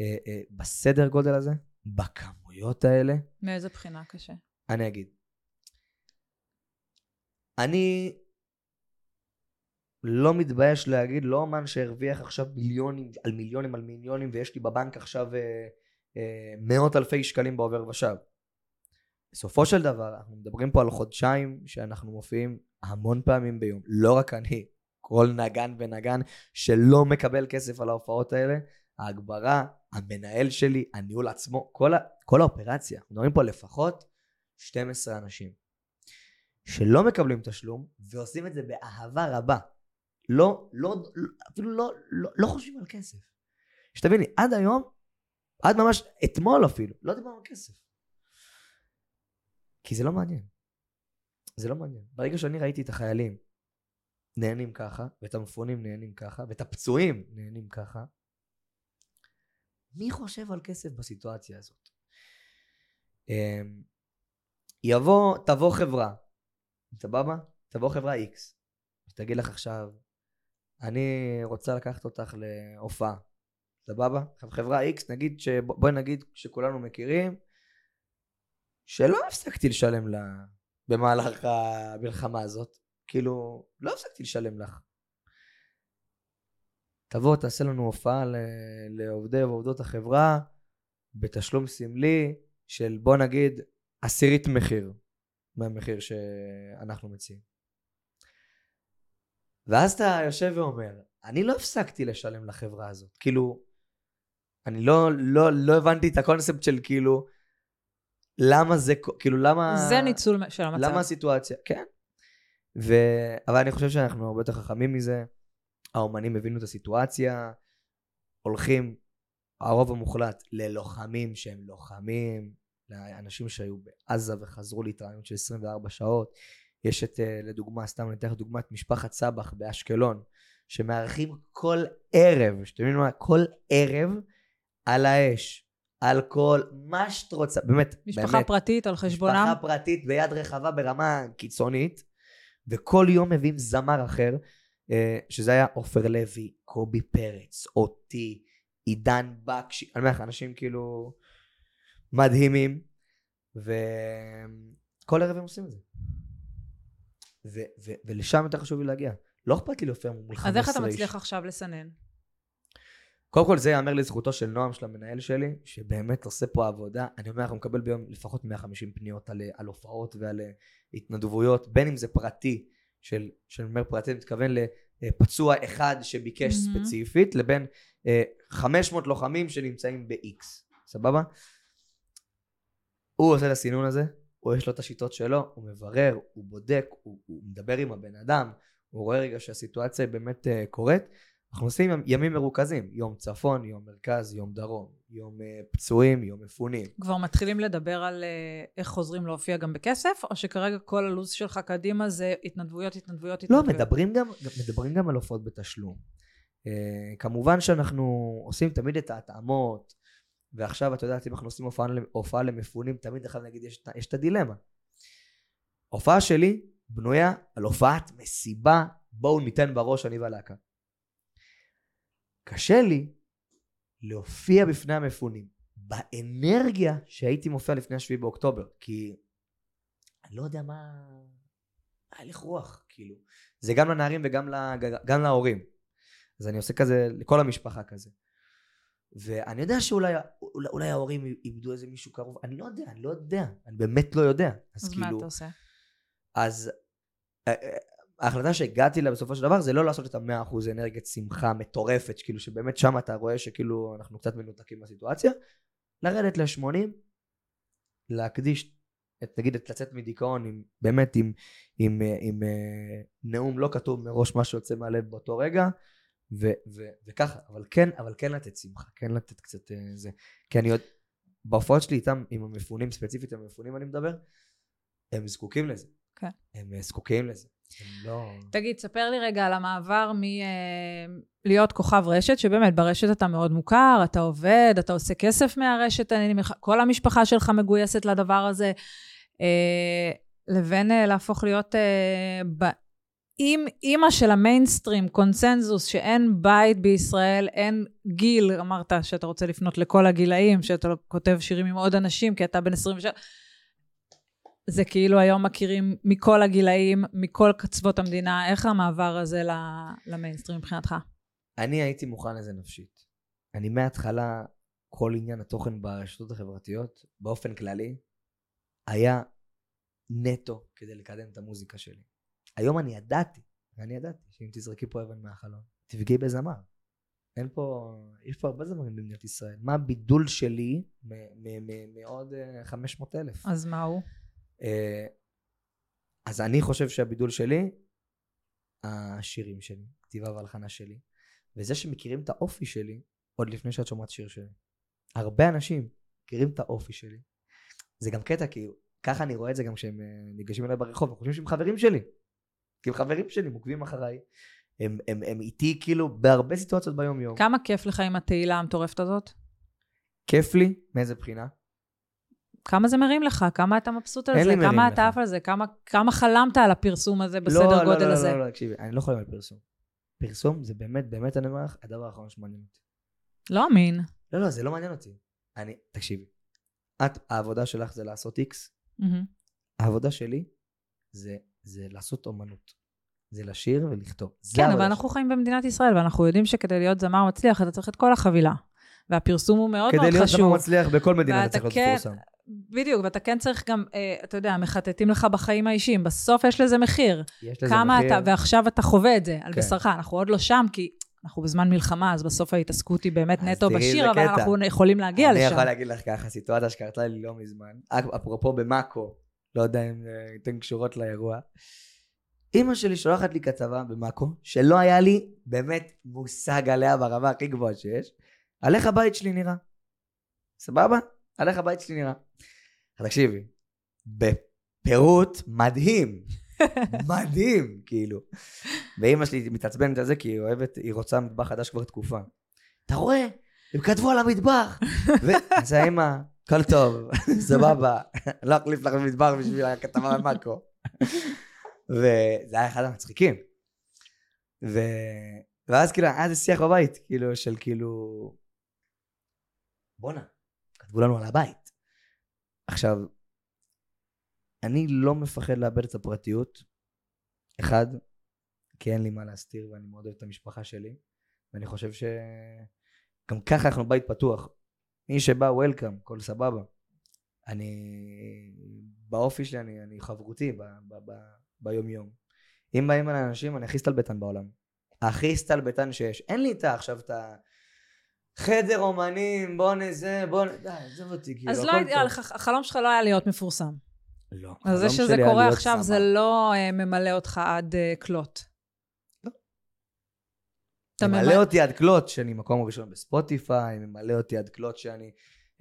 אה, אה, בסדר גודל הזה, בכמויות האלה. מאיזה בחינה קשה? אני אגיד. אני לא מתבייש להגיד, לא אומן שהרוויח עכשיו מיליונים על מיליונים על מיליונים ויש לי בבנק עכשיו אה, אה, מאות אלפי שקלים בעובר ושב. בסופו של דבר, אנחנו מדברים פה על חודשיים שאנחנו מופיעים המון פעמים ביום, לא רק אני, כל נגן ונגן שלא מקבל כסף על ההופעות האלה, ההגברה, המנהל שלי, הניהול עצמו, כל, ה, כל האופרציה, אנחנו מדברים פה לפחות 12 אנשים שלא מקבלים תשלום ועושים את זה באהבה רבה. לא, לא, אפילו לא, לא, לא חושבים על כסף. שתביני, עד היום, עד ממש אתמול אפילו, לא דיברנו על כסף. כי זה לא מעניין. זה לא מעניין. ברגע שאני ראיתי את החיילים נהנים ככה, ואת המפונים נהנים ככה, ואת הפצועים נהנים ככה, מי חושב על כסף בסיטואציה הזאת? אמ, יבוא, תבוא חברה, סבבה? תבוא חברה X, שתגיד לך עכשיו, אני רוצה לקחת אותך להופעה, סבבה? חברה X, נגיד, ש... בואי נגיד שכולנו מכירים, שלא הפסקתי לשלם לה במהלך המלחמה הזאת. כאילו, לא הפסקתי לשלם לך. תבוא, תעשה לנו הופעה לעובדי ועובדות החברה בתשלום סמלי של בוא נגיד עשירית מחיר מהמחיר שאנחנו מציעים. ואז אתה יושב ואומר, אני לא הפסקתי לשלם לחברה הזאת. כאילו, אני לא, לא, לא הבנתי את הקונספט של כאילו, למה זה, כאילו, למה... זה ניצול של המצב. למה הסיטואציה, כן. ו... אבל אני חושב שאנחנו הרבה יותר חכמים מזה. האומנים הבינו את הסיטואציה, הולכים, הרוב המוחלט, ללוחמים שהם לוחמים, לאנשים שהיו בעזה וחזרו להתרענות של 24 שעות, יש את, אה, לדוגמה, סתם אני אתן לך דוגמא, את משפחת סבח באשקלון, שמארחים כל ערב, שאתם יודעים מה? כל ערב על האש. אלכוהול, מה שאת רוצה, באמת, משפחה באמת. פרטית על חשבונם? משפחה פרטית ביד רחבה ברמה קיצונית, וכל יום מביאים זמר אחר, שזה היה עופר לוי, קובי פרץ, אותי, עידן בקשי, אני אומר לך, אנשים כאילו מדהימים, וכל ערב הם עושים את זה. ו- ו- ולשם יותר חשוב לי להגיע. לא אכפת לי להופיע מול 15 איש. אז איך אתה מצליח עכשיו לסנן? קודם כל זה ייאמר לזכותו של נועם, של המנהל שלי, שבאמת עושה פה עבודה. אני אומר הוא מקבל ביום לפחות 150 פניות על, על הופעות ועל אה, התנדבויות, בין אם זה פרטי, של, שאני אומר פרטי, אני מתכוון לפצוע אחד שביקש מהמם. ספציפית, לבין אה, 500 לוחמים שנמצאים ב-X, סבבה? הוא עושה את הסינון הזה, הוא יש לו את השיטות שלו, הוא מברר, הוא בודק, הוא, הוא מדבר עם הבן אדם, הוא רואה רגע שהסיטואציה באמת uh, קורית. אנחנו עושים ימ- ימים מרוכזים, יום צפון, יום מרכז, יום דרום, יום uh, פצועים, יום מפונים. כבר מתחילים לדבר על אה, איך חוזרים להופיע גם בכסף, או שכרגע כל הלו"ז שלך קדימה זה התנדבויות, התנדבויות, לא, התנדבויות? מדברים גם, מדברים גם על הופעות בתשלום. Uh, כמובן שאנחנו עושים תמיד את ההתאמות, ועכשיו את יודעת, אם אנחנו עושים הופעה, הופעה למפונים, תמיד אחד נגיד יש, יש את הדילמה. הופעה שלי בנויה על הופעת מסיבה, בואו ניתן בראש אני והלהקה. קשה לי להופיע בפני המפונים באנרגיה שהייתי מופיע לפני השביעי באוקטובר, כי אני לא יודע מה... מה הלך רוח, כאילו. זה גם לנערים וגם לג... גם להורים. אז אני עושה כזה לכל המשפחה כזה. ואני יודע שאולי אולי, אולי ההורים איבדו איזה מישהו קרוב, אני לא יודע, אני לא יודע, אני באמת לא יודע. אז, אז כאילו, מה אתה עושה? אז אה, אה, ההחלטה שהגעתי לה בסופו של דבר זה לא לעשות את המאה אחוז אנרגיית שמחה מטורפת, כאילו שבאמת שם אתה רואה שכאילו אנחנו קצת מנותקים מהסיטואציה, לרדת ל-80, להקדיש, את, נגיד את לצאת מדיכאון עם, באמת עם, עם, עם, עם אה, נאום לא כתוב מראש מה שיוצא מהלב באותו רגע, ו, ו, וככה, אבל כן, אבל כן לתת שמחה, כן לתת קצת אה, זה, כי אני עוד, בהופעות שלי איתם, עם המפונים, ספציפית עם המפונים אני מדבר, הם זקוקים לזה. כן. הם אה, זקוקים לזה. לא... תגיד, ספר לי רגע על המעבר מלהיות כוכב רשת, שבאמת ברשת אתה מאוד מוכר, אתה עובד, אתה עושה כסף מהרשת, אני, כל המשפחה שלך מגויסת לדבר הזה, אה, לבין אה, להפוך להיות אה. עם אימא של המיינסטרים, קונצנזוס, שאין בית בישראל, אין גיל, אמרת שאתה רוצה לפנות לכל הגילאים, שאתה כותב שירים עם עוד אנשים, כי אתה בן 27. זה כאילו היום מכירים מכל הגילאים, מכל קצוות המדינה, איך המעבר הזה למיינסטרים מבחינתך? אני הייתי מוכן לזה נפשית. אני מההתחלה, כל עניין התוכן ברשתות החברתיות, באופן כללי, היה נטו כדי לקדם את המוזיקה שלי. היום אני ידעתי, אני ידעתי, שאם תזרקי פה אבן מהחלון, תפגעי בזמר. אין פה, יש פה הרבה זמרים במדינת ישראל. מה הבידול שלי מ- מ- מ- מעוד 500 אלף? אז מה הוא? אה, אז אני חושב שהבידול שלי, השירים שלי, כתיבה והלחנה שלי, וזה שמכירים את האופי שלי עוד לפני שאת שומעת שיר שלי. הרבה אנשים מכירים את האופי שלי. זה גם קטע, כי ככה אני רואה את זה גם כשהם אה, ניגשים אליי ברחוב, הם חושבים שהם חברים שלי. כי הם חברים שלי, הם עוקבים אחריי. הם, הם, הם איתי כאילו בהרבה סיטואציות ביום יום. כמה כיף לך עם התהילה המטורפת הזאת? כיף לי, מאיזה בחינה? כמה זה מרים לך? כמה אתה מבסוט על זה? כמה. אתה עף על זה? כמה, כמה חלמת על הפרסום הזה בסדר לא, גודל לא, לא, הזה? לא, לא, לא, תקשיבי, אני לא חולם על פרסום. פרסום זה באמת, באמת אני אומר לך, הדבר האחרון שמעניין אותי. לא אמין. לא, לא, זה לא מעניין אותי. אני, תקשיבי, את, העבודה שלך זה לעשות איקס, מהמם. העבודה שלי זה, זה לעשות אומנות. זה לשיר ולכתוב. כן, אבל. אנחנו חיים במדינת ישראל, ואנחנו יודעים שכדי להיות זמר מצליח, אתה צריך את כל החבילה. והפרסום הוא מאוד מאוד כדי להיות חשוב. זמר מצליח בכל מדינה אתה צריך להיות כן- מפורסם. בדיוק, ואתה כן צריך גם, אה, אתה יודע, מחטטים לך בחיים האישיים. בסוף יש לזה מחיר. יש לזה כמה מחיר. אתה, ועכשיו אתה חווה את זה על כן. בשרך. אנחנו עוד לא שם, כי אנחנו בזמן מלחמה, אז בסוף ההתעסקות היא באמת נטו בשיר, אבל קטע. אנחנו יכולים להגיע אני לשם. יכול להגיד לך ככה, סיטואציה שקרתה לי לא מזמן, אפ- אפרופו במאקו, לא יודע אם אה, אתן קשורות לאירוע. אימא שלי שולחת לי כתבה במאקו, שלא היה לי באמת מושג עליה ברמה הכי גבוהה שיש, על איך הבית שלי נראה. סבבה? על איך הבית שלי נראה. תקשיבי, בפירוט מדהים, מדהים, כאילו. ואימא שלי מתעצבנת על זה כי היא אוהבת, היא רוצה מטבח חדש כבר תקופה. אתה רואה? הם כתבו על המטבח. וזה האמא, הכל טוב, סבבה, לא אחליף לך במטבח בשביל הכתבה על מאקו. וזה היה אחד המצחיקים. ו... ואז כאילו, היה איזה שיח בבית, כאילו, של כאילו... בואנה, כתבו לנו על הבית. עכשיו, אני לא מפחד לאבד את הפרטיות. אחד, כי אין לי מה להסתיר ואני מאוד אוהב את המשפחה שלי. ואני חושב שגם ככה אנחנו בית פתוח. מי שבא, וולקאם, הכל סבבה. אני, באופי שלי, אני, אני חברותי ב, ב, ב, ביום יום. אם באים על אנשים, אני הכי סטלבטן בעולם. הכי סטלבטן שיש. אין לי איתה עכשיו את ה... חדר אומנים, בוא נזה, בוא נ... די, עזוב אותי, כאילו, אז לא. לך, החלום שלך לא היה להיות מפורסם. לא. אז זה שזה קורה עכשיו. זה לא אה, ממלא אותך עד אה, כלות. אתה ממלא ממלא- אותי עד כלות שאני מקום ראשון בספוטיפיי, ממלא אותי עד כלות שאני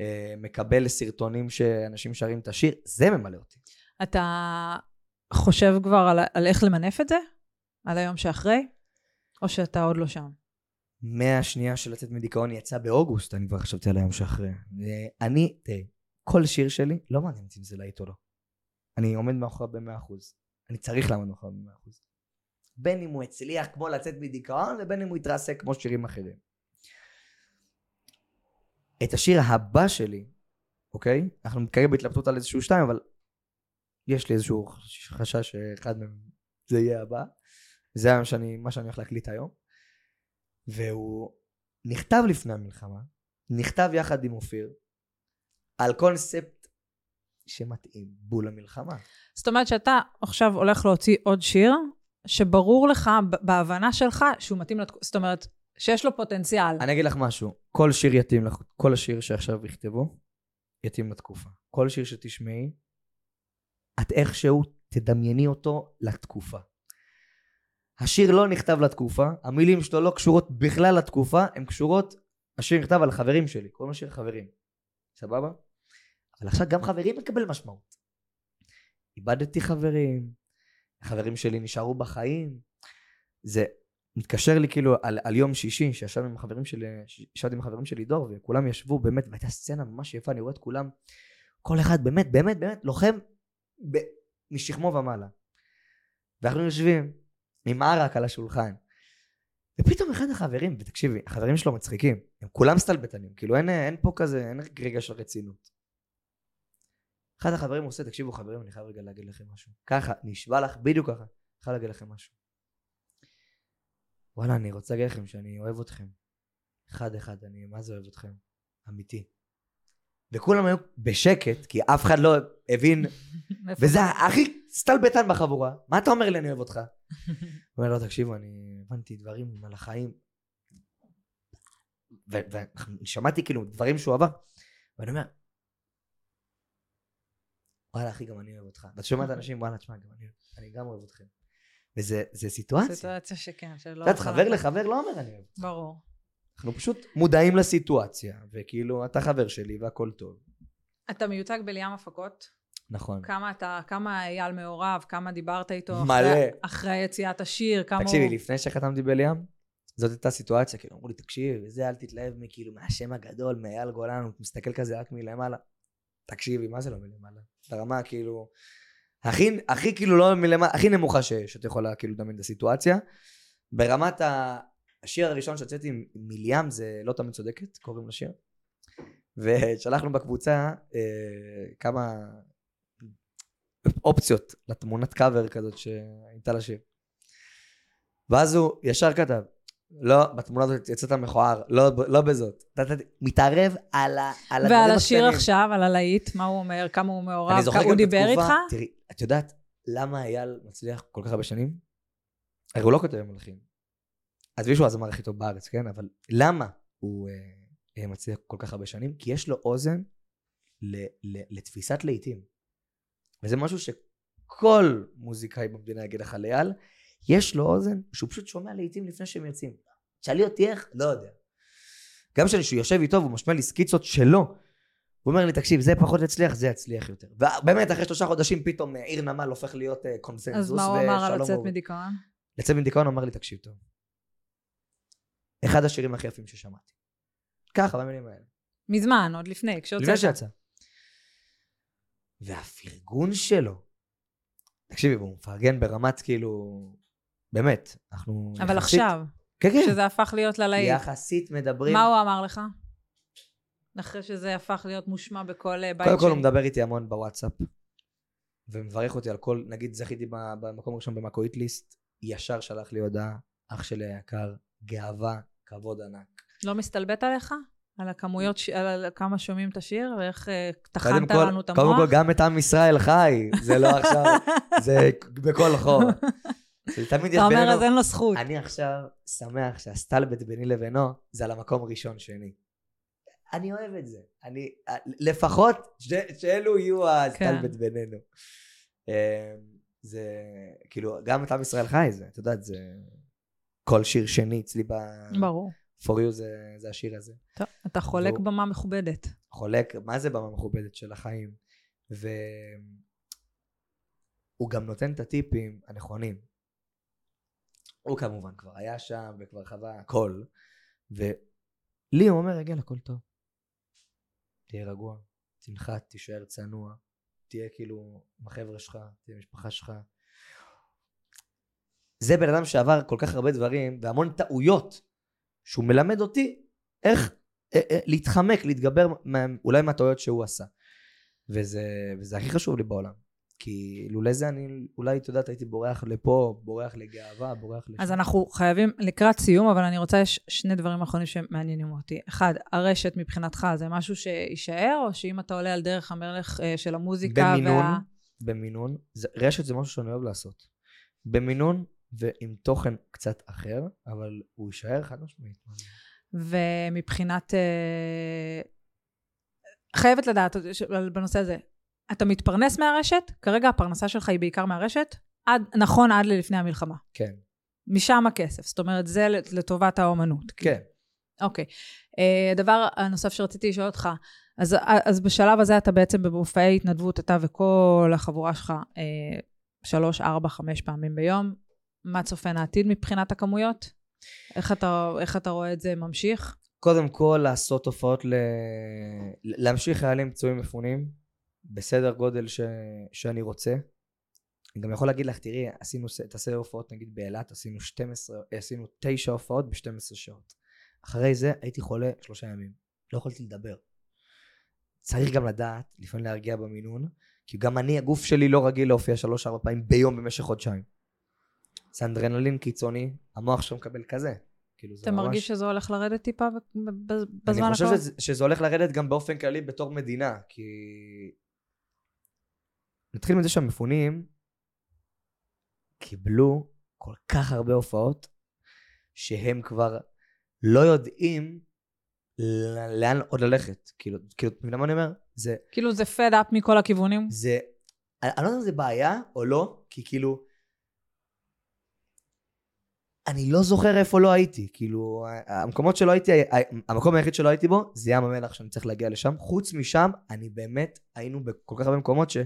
אה, מקבל סרטונים שאנשים שרים את השיר, זה ממלא אותי. אתה חושב כבר על, על איך למנף את זה? על היום שאחרי? או שאתה עוד לא שם? מהשנייה של לצאת מדיכאון יצא באוגוסט, אני כבר חשבתי על היום שאחרי. אה, אני, תראי, כל שיר שלי, לא מעניין אותי אם זה להיט או לא. אני עומד מאחוריו במאה אחוז. אני צריך לעמוד מאחוריו במאה אחוז. בין אם הוא הצליח כמו לצאת מדיכאון, ובין אם הוא יתרסק כמו שירים אחרים. את השיר הבא שלי, אוקיי? אנחנו כרגע בהתלבטות על איזשהו שתיים, אבל יש לי איזשהו חשש שאחד מהם זה יהיה הבא. זה שאני, מה שאני הולך להקליט היום. והוא נכתב לפני המלחמה, נכתב יחד עם אופיר, על קונספט שמתאים בול למלחמה. זאת אומרת שאתה עכשיו הולך להוציא עוד שיר, שברור לך, בהבנה שלך, שהוא מתאים לתקופה, זאת אומרת, שיש לו פוטנציאל. אני אגיד לך משהו, כל שיר יתאים לך, כל השיר שעכשיו יכתבו, יתאים לתקופה. כל שיר שתשמעי, את איכשהו תדמייני אותו לתקופה. השיר לא נכתב לתקופה, המילים שלו לא קשורות בכלל לתקופה, הן קשורות, השיר נכתב על חברים שלי, קוראים לו שיר חברים. סבבה? אבל עכשיו גם חברים מקבל משמעות. איבדתי חברים, החברים שלי נשארו בחיים. זה מתקשר לי כאילו על, על יום שישי, שישבנו עם החברים שלי, ישבתי עם החברים שלי דור, וכולם ישבו באמת, והייתה סצנה ממש יפה, אני רואה את כולם, כל אחד באמת, באמת, באמת, לוחם ב, משכמו ומעלה. ואנחנו יושבים עם ערק על השולחן. ופתאום אחד החברים, ותקשיבי, החברים שלו מצחיקים, הם כולם סטלבטנים, כאילו אין, אין פה כזה, אין רגע של רצינות. אחד החברים עושה, תקשיבו חברים, אני חייב רגע להגיד לכם משהו. ככה, נשבע לך, בדיוק ככה, אני חייב להגיד לכם משהו. וואלה, אני רוצה להגיד לכם שאני אוהב אתכם. אחד אחד, אני מה זה אוהב אתכם? אמיתי. וכולם היו בשקט, כי אף אחד לא הבין, וזה זה? הכי סטלבטן בחבורה. מה אתה אומר לי אני אוהב אותך? הוא אומר לו, תקשיבו, אני הבנתי דברים על החיים. ואני שמעתי כאילו דברים שהוא עבר, ואני אומר, וואלה אחי, גם אני אוהב אותך. ואתה שומע את האנשים, וואלה, תשמע, גם אני, אני גם אוהב אתכם. וזה זה סיטואציה. סיטואציה שכן, שלא... את יודעת, חבר לחבר לא אומר אני אוהב אותך. ברור. אנחנו פשוט מודעים לסיטואציה, וכאילו, אתה חבר שלי והכל טוב. אתה מיוצג בליאם הפקות? נכון. כמה אתה, כמה אייל מעורב, כמה דיברת איתו מלא. אחרי, אחרי יציאת השיר, כמה תקשיבי, הוא... לפני שחתמתי בליאם, זאת הייתה סיטואציה, כאילו, אמרו לי, תקשיב, זה אל תתלהב מכאילו, מהשם הגדול, מאייל גולן, הוא מסתכל כזה רק מלמעלה. תקשיבי, מה זה לא מלמעלה? ברמה כאילו, הכי, הכי כאילו לא מלמעלה, הכי נמוכה ש, שאת יכולה כאילו לדמיין את הסיטואציה. ברמת ה... השיר הראשון שהוצאתי עם מליאם זה לא תמיד צודקת, קוראים לשיר. ושלחנו בקבוצה אה, כמה אופציות לתמונת קאבר כזאת שהייתה לשיר. ואז הוא ישר כתב, לא, בתמונה הזאת יצאת מכוער, לא, לא בזאת. אתה- מתערב על, ה, על ועל השיר הקטנים. עכשיו, על הלהיט, מה הוא אומר, כמה הוא מעורב, כמה הוא דיבר איתך? תראי, את יודעת למה אייל מצליח כל כך הרבה שנים? הרי הוא לא כותב מלחין. עזבי שהוא הזמר הכי טוב בארץ, כן? אבל למה הוא אה, אה, מצליח כל כך הרבה שנים? כי יש לו אוזן ל, ל, לתפיסת להיטים. וזה משהו שכל מוזיקאי במדינה יגיד לך על אייל, יש לו אוזן שהוא פשוט שומע להיטים לפני שהם יוצאים. תשאלי אותי איך? לא יודע. גם כשאני שהוא יושב איתו והוא משמע לי סקיצות שלו, הוא אומר לי, תקשיב, זה פחות יצליח, זה יצליח יותר. ובאמת, אחרי שלושה חודשים פתאום אה, עיר נמל הופך להיות אה, קונסנזוס. אז מה הוא אמר על לצאת מדיכאון? לצאת מדיכאון הוא אמר לי, תקשיב טוב. אחד השירים הכי יפים ששמעתי. ככה, במילים האלה. מזמן, עוד לפני, כשהוצאת. לפני שיצא. והפרגון שלו, תקשיבי, הוא מפרגן ברמת כאילו, באמת, אנחנו אבל יחסית- עכשיו, כן, כן. שזה הפך להיות ללהיט. יחסית מדברים. מה הוא אמר לך? אחרי שזה הפך להיות מושמע בכל אה, בית קודם כל. הוא מדבר איתי המון בוואטסאפ, ומברך אותי על כל, נגיד זכיתי במקום הראשון במאקו היטליסט, ישר שלח לי הודעה, אח שלי היקר, גאווה, כבוד ענק. לא מסתלבט עליך? על הכמויות, ש- על כמה שומעים את השיר, ואיך אה, טחנת לנו את המוח? קודם כל גם את עם ישראל חי, זה לא עכשיו, זה בכל חור. תמיד יש אתה אומר, בינינו, אז אין לו זכות. אני עכשיו שמח שהסטלבט ביני לבינו זה על המקום ראשון שני. אני אוהב את זה. אני, לפחות ש- שאלו יהיו הסטלבט בינינו. אה, זה כאילו, גם את עם ישראל חי זה, את יודעת, זה כל שיר שני אצלי ב... ברור. For you זה, זה השיר הזה. טוב, אתה חולק והוא- במה מכובדת. חולק, מה זה במה מכובדת של החיים? והוא גם נותן את הטיפים הנכונים. הוא כמובן כבר היה שם וכבר חווה הכל, ולי הוא אומר, יגל, הכל טוב. תהיה רגוע, תנחת, תישאר צנוע, תהיה כאילו עם החבר'ה שלך, תהיה עם המשפחה שלך. זה בן אדם שעבר כל כך הרבה דברים והמון טעויות, שהוא מלמד אותי איך אה, אה, להתחמק, להתגבר אולי מהטעויות שהוא עשה. וזה, וזה הכי חשוב לי בעולם. כי לולא זה אני, אולי, את יודעת, הייתי בורח לפה, בורח לגאווה, בורח לשם. אז אנחנו חייבים לקראת סיום, אבל אני רוצה, יש שני דברים אחרונים שמעניינים אותי. אחד, הרשת מבחינתך זה משהו שיישאר, או שאם אתה עולה על דרך המלך אה, של המוזיקה במינון, וה... במינון, זה, רשת זה משהו שאני אוהב לעשות. במינון ועם תוכן קצת אחר, אבל הוא יישאר חד משמעית. ומבחינת... אה, חייבת לדעת בנושא הזה, אתה מתפרנס מהרשת? כרגע הפרנסה שלך היא בעיקר מהרשת? עד, נכון, עד ללפני המלחמה. כן, משם הכסף, זאת אומרת, זה לטובת האומנות. כן. אוקיי. אה, הדבר הנוסף שרציתי לשאול אותך, אז, אז בשלב הזה אתה בעצם במופעי התנדבות, אתה וכל החבורה שלך, אה, שלוש, ארבע, חמש פעמים ביום. מה צופן העתיד מבחינת הכמויות? איך אתה, איך אתה רואה את זה ממשיך? קודם כל לעשות הופעות, ל... להמשיך חיילים פצועים מפונים, בסדר גודל ש... שאני רוצה. אני גם יכול להגיד לך, תראי, עשינו את הסדר הופעות נגיד באילת, עשינו 12, עשינו 9 הופעות ב-12 שעות. אחרי זה הייתי חולה שלושה ימים, לא יכולתי לדבר. צריך גם לדעת, לפעמים להרגיע במינון, כי גם אני, הגוף שלי לא רגיל להופיע שלוש-ארבע פעמים ביום במשך חודשיים. זה אנדרנלין קיצוני, המוח שלו מקבל כזה. כאילו זה אתה ממש... מרגיש שזה הולך לרדת טיפה בזמן אני חושב הקרוב? שזה, שזה הולך לרדת גם באופן כללי בתור מדינה, כי... נתחיל מזה שהמפונים קיבלו כל כך הרבה הופעות, שהם כבר לא יודעים לאן עוד ללכת. כאילו, כאילו, אתה מבין מה אני אומר? זה, כאילו זה fed up מכל הכיוונים? זה, אני לא יודע אם זה בעיה או לא, כי כאילו, אני לא זוכר איפה לא הייתי, כאילו, המקומות שלא הייתי, המקום היחיד שלא הייתי בו, זה ים המלח שאני צריך להגיע לשם. חוץ משם, אני באמת, היינו בכל כך הרבה מקומות ש...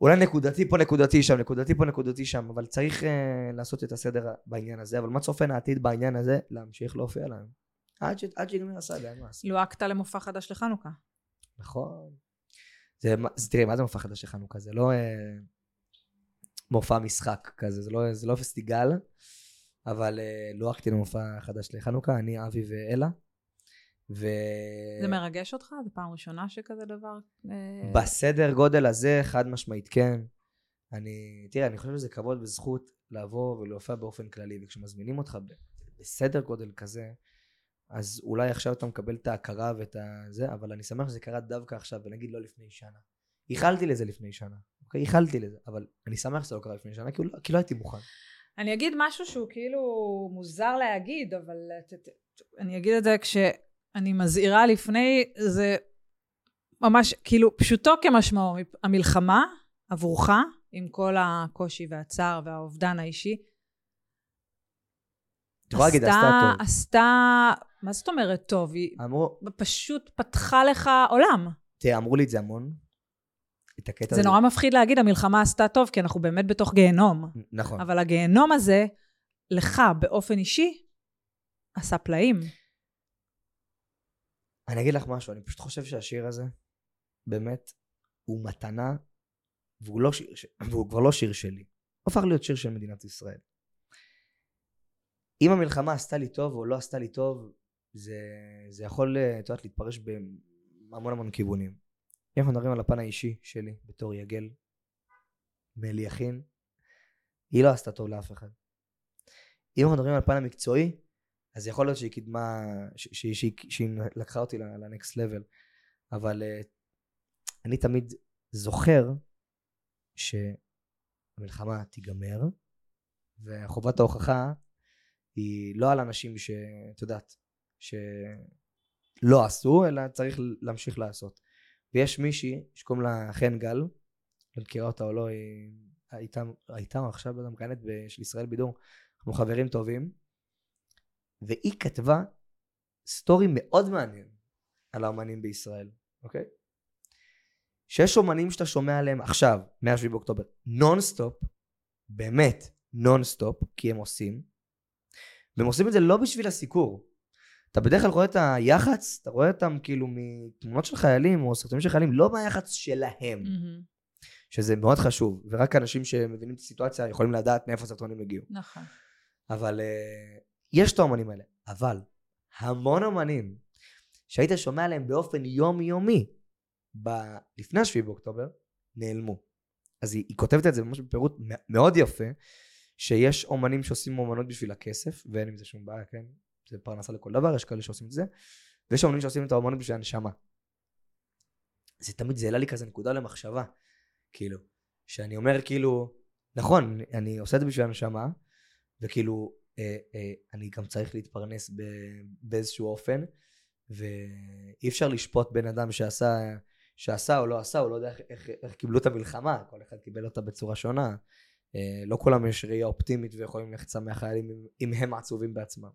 אולי נקודתי פה, נקודתי שם, נקודתי פה, נקודתי שם, אבל צריך uh, לעשות את הסדר בעניין הזה, אבל מה צופן העתיד בעניין הזה? להמשיך להופיע להם. עד, ש... עד שיגמר הסאגה, אין מה לעשות. לוהקת למופע חדש לחנוכה. נכון. זה, זה, תראי, מה זה מופע חדש לחנוכה? זה לא אה, מופע משחק כזה, זה לא, זה לא פסטיגל, אבל אה, לא הלכתי למופע חדש לחנוכה, אני, אבי ואלה. ו... זה מרגש אותך? זו פעם ראשונה שכזה דבר? אה, בסדר גודל הזה, חד משמעית כן. אני, תראה, אני חושב שזה כבוד וזכות לבוא ולהופיע באופן כללי, וכשמזמינים אותך בסדר גודל כזה, אז אולי עכשיו אתה מקבל את ההכרה ואת הזה, אבל אני שמח שזה קרה דווקא עכשיו, ונגיד לא לפני שנה. ייחלתי לזה לפני שנה, אוקיי? ייחלתי לזה, אבל אני שמח שזה לא קרה לפני שנה, כי, לא, כי לא הייתי מוכן. אני אגיד משהו שהוא כאילו מוזר להגיד, אבל ת, ת, אני אגיד את זה כשאני מזהירה לפני, זה ממש כאילו פשוטו כמשמעו, המלחמה עבורך, עם כל הקושי והצער והאובדן האישי, את יכולה להגיד, עשתה טוב. עשתה, מה זאת אומרת טוב? היא אמרו, פשוט פתחה לך עולם. תראה, אמרו לי את זה המון. את הקטע זה הזה. נורא מפחיד להגיד, המלחמה עשתה טוב, כי אנחנו באמת בתוך גיהנום. נכון. אבל הגיהנום הזה, לך באופן אישי, עשה פלאים. אני אגיד לך משהו, אני פשוט חושב שהשיר הזה, באמת, הוא מתנה, והוא, לא שיר, והוא כבר לא שיר שלי. הוא הפך להיות שיר של מדינת ישראל. אם המלחמה עשתה לי טוב או לא עשתה לי טוב, זה, זה יכול, אה, את יודעת, להתפרש בהמון המון כיוונים. אם אנחנו מדברים על הפן האישי שלי, בתור יגל, מאליכין, היא לא עשתה טוב לאף אחד. אם אנחנו מדברים על הפן המקצועי, אז יכול להיות שהיא קידמה, שהיא, שהיא, שהיא לקחה אותי לנקסט לבל, אבל uh, אני תמיד זוכר שהמלחמה תיגמר, וחובת ההוכחה היא לא על אנשים שאת יודעת, שלא עשו, אלא צריך להמשיך לעשות. ויש מישהי שקוראים לה חן גל, לא מכירה אותה או לא, היא הייתה, עכשיו, לא יודע, מכהנת ב- של ישראל בידור, אנחנו חברים טובים, והיא כתבה סטורי מאוד מעניין על האומנים בישראל, אוקיי? שיש אומנים שאתה שומע עליהם עכשיו, מ-7 באוקטובר, נונסטופ, באמת נונסטופ, כי הם עושים, והם עושים את זה לא בשביל הסיקור. אתה בדרך כלל רואה את היח"צ, אתה רואה אותם כאילו מתמונות של חיילים או סרטונים של חיילים, לא מהיח"צ שלהם, שזה מאוד חשוב, ורק אנשים שמבינים את הסיטואציה יכולים לדעת מאיפה הסרטונים הגיעו. נכון. אבל uh, יש את האומנים האלה. אבל המון אומנים שהיית שומע עליהם באופן יומיומי ב- לפני השביעי באוקטובר, נעלמו. אז היא, היא כותבת את זה ממש בפירוט מאוד יפה, שיש אומנים שעושים אומנות בשביל הכסף, ואין עם זה שום בעיה, כן? זה פרנסה לכל דבר, יש כאלה שעושים את זה, ויש אומנים שעושים את האומנות בשביל הנשמה. זה תמיד, זה העלה לי כזה נקודה למחשבה, כאילו, שאני אומר כאילו, נכון, אני עושה את זה בשביל הנשמה, וכאילו, אה, אה, אני גם צריך להתפרנס ב, באיזשהו אופן, ואי אפשר לשפוט בן אדם שעשה, שעשה או לא עשה, הוא לא יודע איך, איך, איך קיבלו את המלחמה, כל אחד קיבל אותה בצורה שונה. אה, לא כולם יש ראייה אופטימית ויכולים ללכת שמח חיילים אם הם עצובים בעצמם.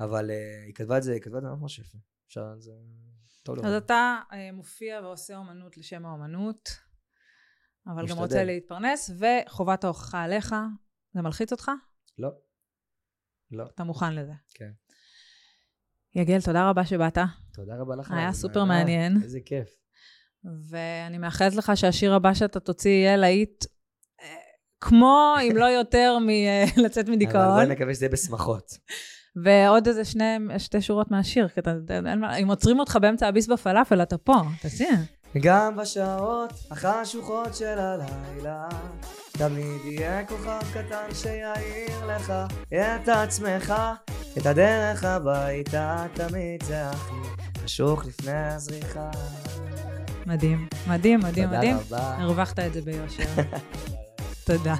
אבל אה, היא כתבה את זה, היא כתבה את זה ממש יפה. אפשר, זה טוב אז. אתה אה, מופיע ועושה אומנות לשם האומנות, אבל גם. רוצה להתפרנס, וחובת ההוכחה עליך. זה מלחיץ אותך? לא. לא. אתה מוכן לזה. כן. יגל, תודה רבה שבאת, תודה רבה לך. היה על סופר. מעניין. איזה כיף. ואני מאחלת לך שהשיר הבא שאתה תוציא יהיה להיט אה, כמו, אם לא יותר, מלצאת אבל מדיכאון. בואי נקווה שזה יהיה בשמחות. ועוד איזה שני, שתי שורות מהשיר, כי אתה, אם עוצרים אותך באמצע הביס בפלאפל, אתה פה, תציע. גם בשעות החשוכות של הלילה תמיד יהיה כוכב קטן שיעיר לך את עצמך את הדרך הביתה תמיד זה הכי חשוך לפני הזריחה מדהים, מדהים, מדהים, מדהים. תודה רבה הרווחת את זה ביושר. תודה.